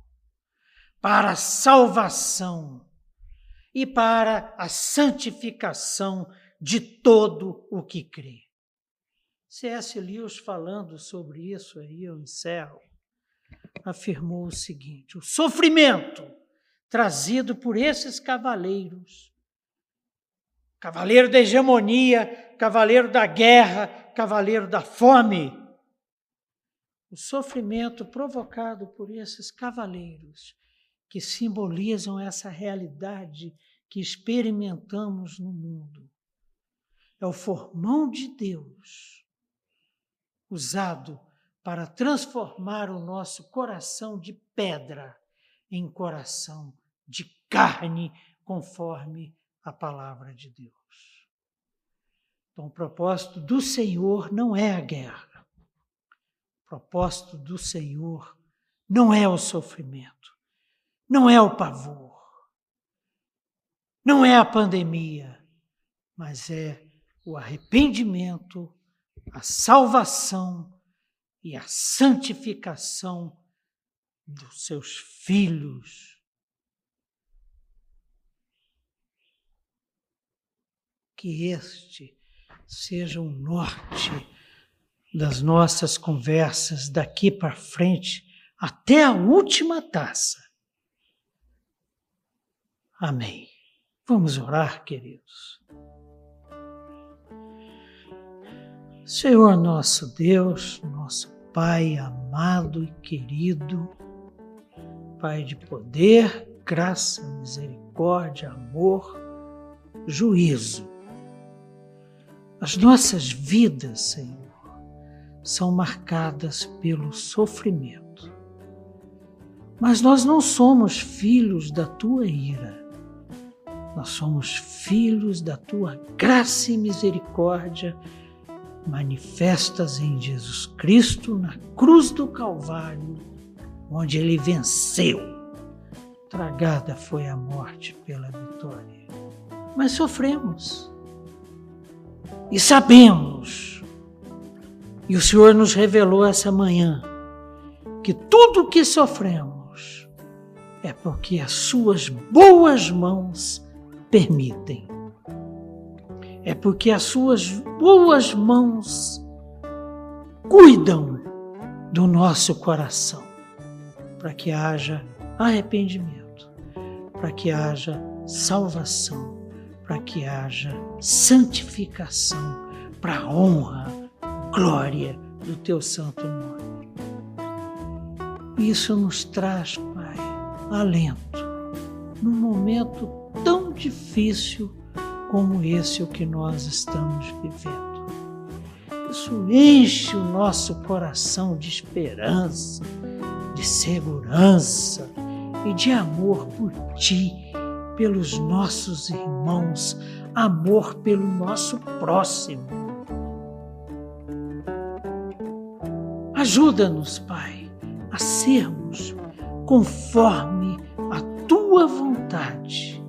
para a salvação e para a santificação de todo o que crê. C.S. Lewis, falando sobre isso, aí eu encerro, afirmou o seguinte: o sofrimento trazido por esses cavaleiros, cavaleiro da hegemonia, cavaleiro da guerra, cavaleiro da fome. O sofrimento provocado por esses cavaleiros que simbolizam essa realidade que experimentamos no mundo. É o formão de Deus usado para transformar o nosso coração de pedra em coração de carne, conforme a palavra de Deus. Então, o propósito do Senhor não é a guerra. O propósito do Senhor não é o sofrimento, não é o pavor, não é a pandemia, mas é o arrependimento, a salvação e a santificação dos seus filhos. Que este seja o norte das nossas conversas daqui para frente até a última taça. Amém. Vamos orar, queridos. Senhor nosso Deus, nosso Pai amado e querido, Pai de poder, graça, misericórdia, amor, juízo. As nossas vidas, Senhor, são marcadas pelo sofrimento. Mas nós não somos filhos da tua ira. Nós somos filhos da tua graça e misericórdia manifestas em Jesus Cristo na cruz do Calvário, onde ele venceu. Tragada foi a morte pela vitória. Mas sofremos e sabemos, e o Senhor nos revelou essa manhã, que tudo o que sofremos é porque as Suas boas mãos permitem. É porque as Suas boas mãos cuidam do nosso coração, para que haja arrependimento, para que haja salvação para que haja santificação, para a honra, glória do teu santo nome. Isso nos traz, Pai, alento num momento tão difícil como esse o que nós estamos vivendo. Isso enche o nosso coração de esperança, de segurança e de amor por Ti, pelos nossos irmãos, amor pelo nosso próximo. Ajuda-nos, Pai, a sermos conforme a Tua vontade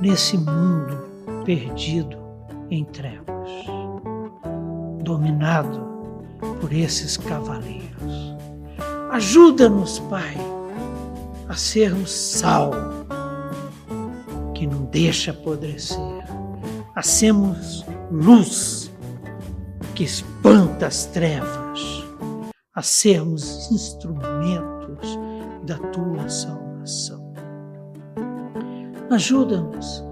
nesse mundo perdido em trevas dominado por esses cavaleiros. Ajuda-nos, Pai, a sermos sal que não deixa apodrecer, a sermos luz que espanta as trevas, a sermos instrumentos da tua salvação. Ajuda-nos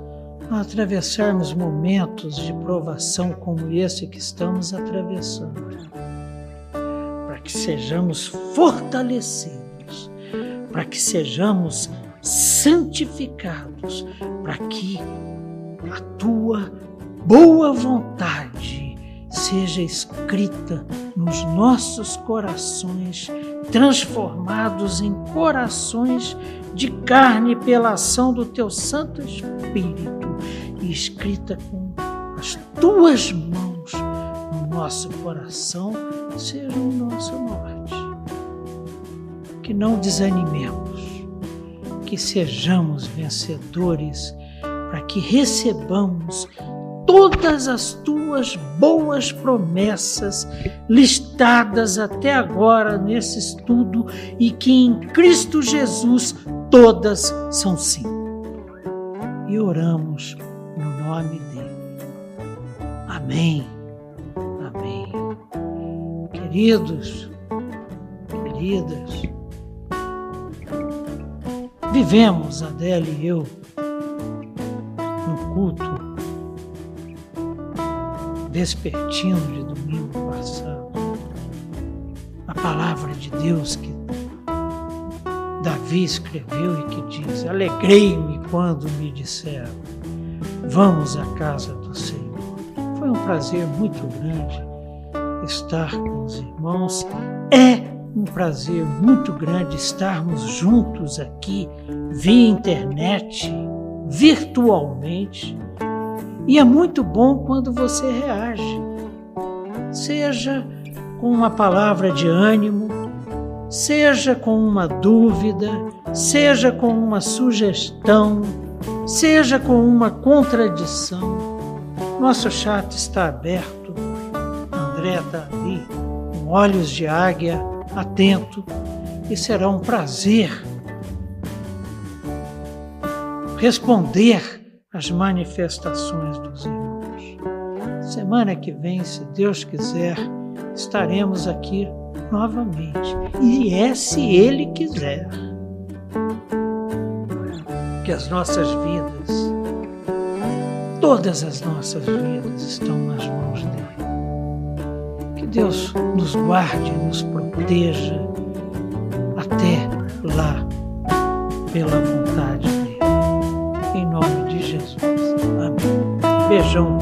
a atravessarmos momentos de provação como esse que estamos atravessando, para que sejamos fortalecidos, para que sejamos santificados, para que a tua boa vontade seja escrita nos nossos corações, transformados em corações de carne pela ação do teu Santo Espírito e escrita com as tuas mãos no nosso coração, seja o nosso norte. Que não desanimemos, que sejamos vencedores, para que recebamos todas as tuas boas promessas listadas até agora nesse estudo e que em Cristo Jesus todas são sim. E oramos nome dele. Amém. Amém. Queridos, queridas, vivemos, Adélia e eu, no culto vespertino de domingo passado, a palavra de Deus que Davi escreveu e que diz: Alegrei-me quando me disseram Vamos à casa do Senhor. Foi um prazer muito grande estar com os irmãos. É um prazer muito grande estarmos juntos aqui via internet, virtualmente. E é muito bom quando você reage, seja com uma palavra de ânimo, seja com uma dúvida, seja com uma sugestão seja com uma contradição. Nosso chat está aberto. André está ali, com olhos de águia, atento, e será um prazer responder às manifestações dos irmãos. Semana que vem, se Deus quiser, estaremos aqui novamente. E é se Ele quiser que as nossas vidas, todas as nossas vidas estão nas mãos dele. Deus nos guarde, nos proteja até lá, pela vontade dele. Em nome de Jesus. Amém. Beijão.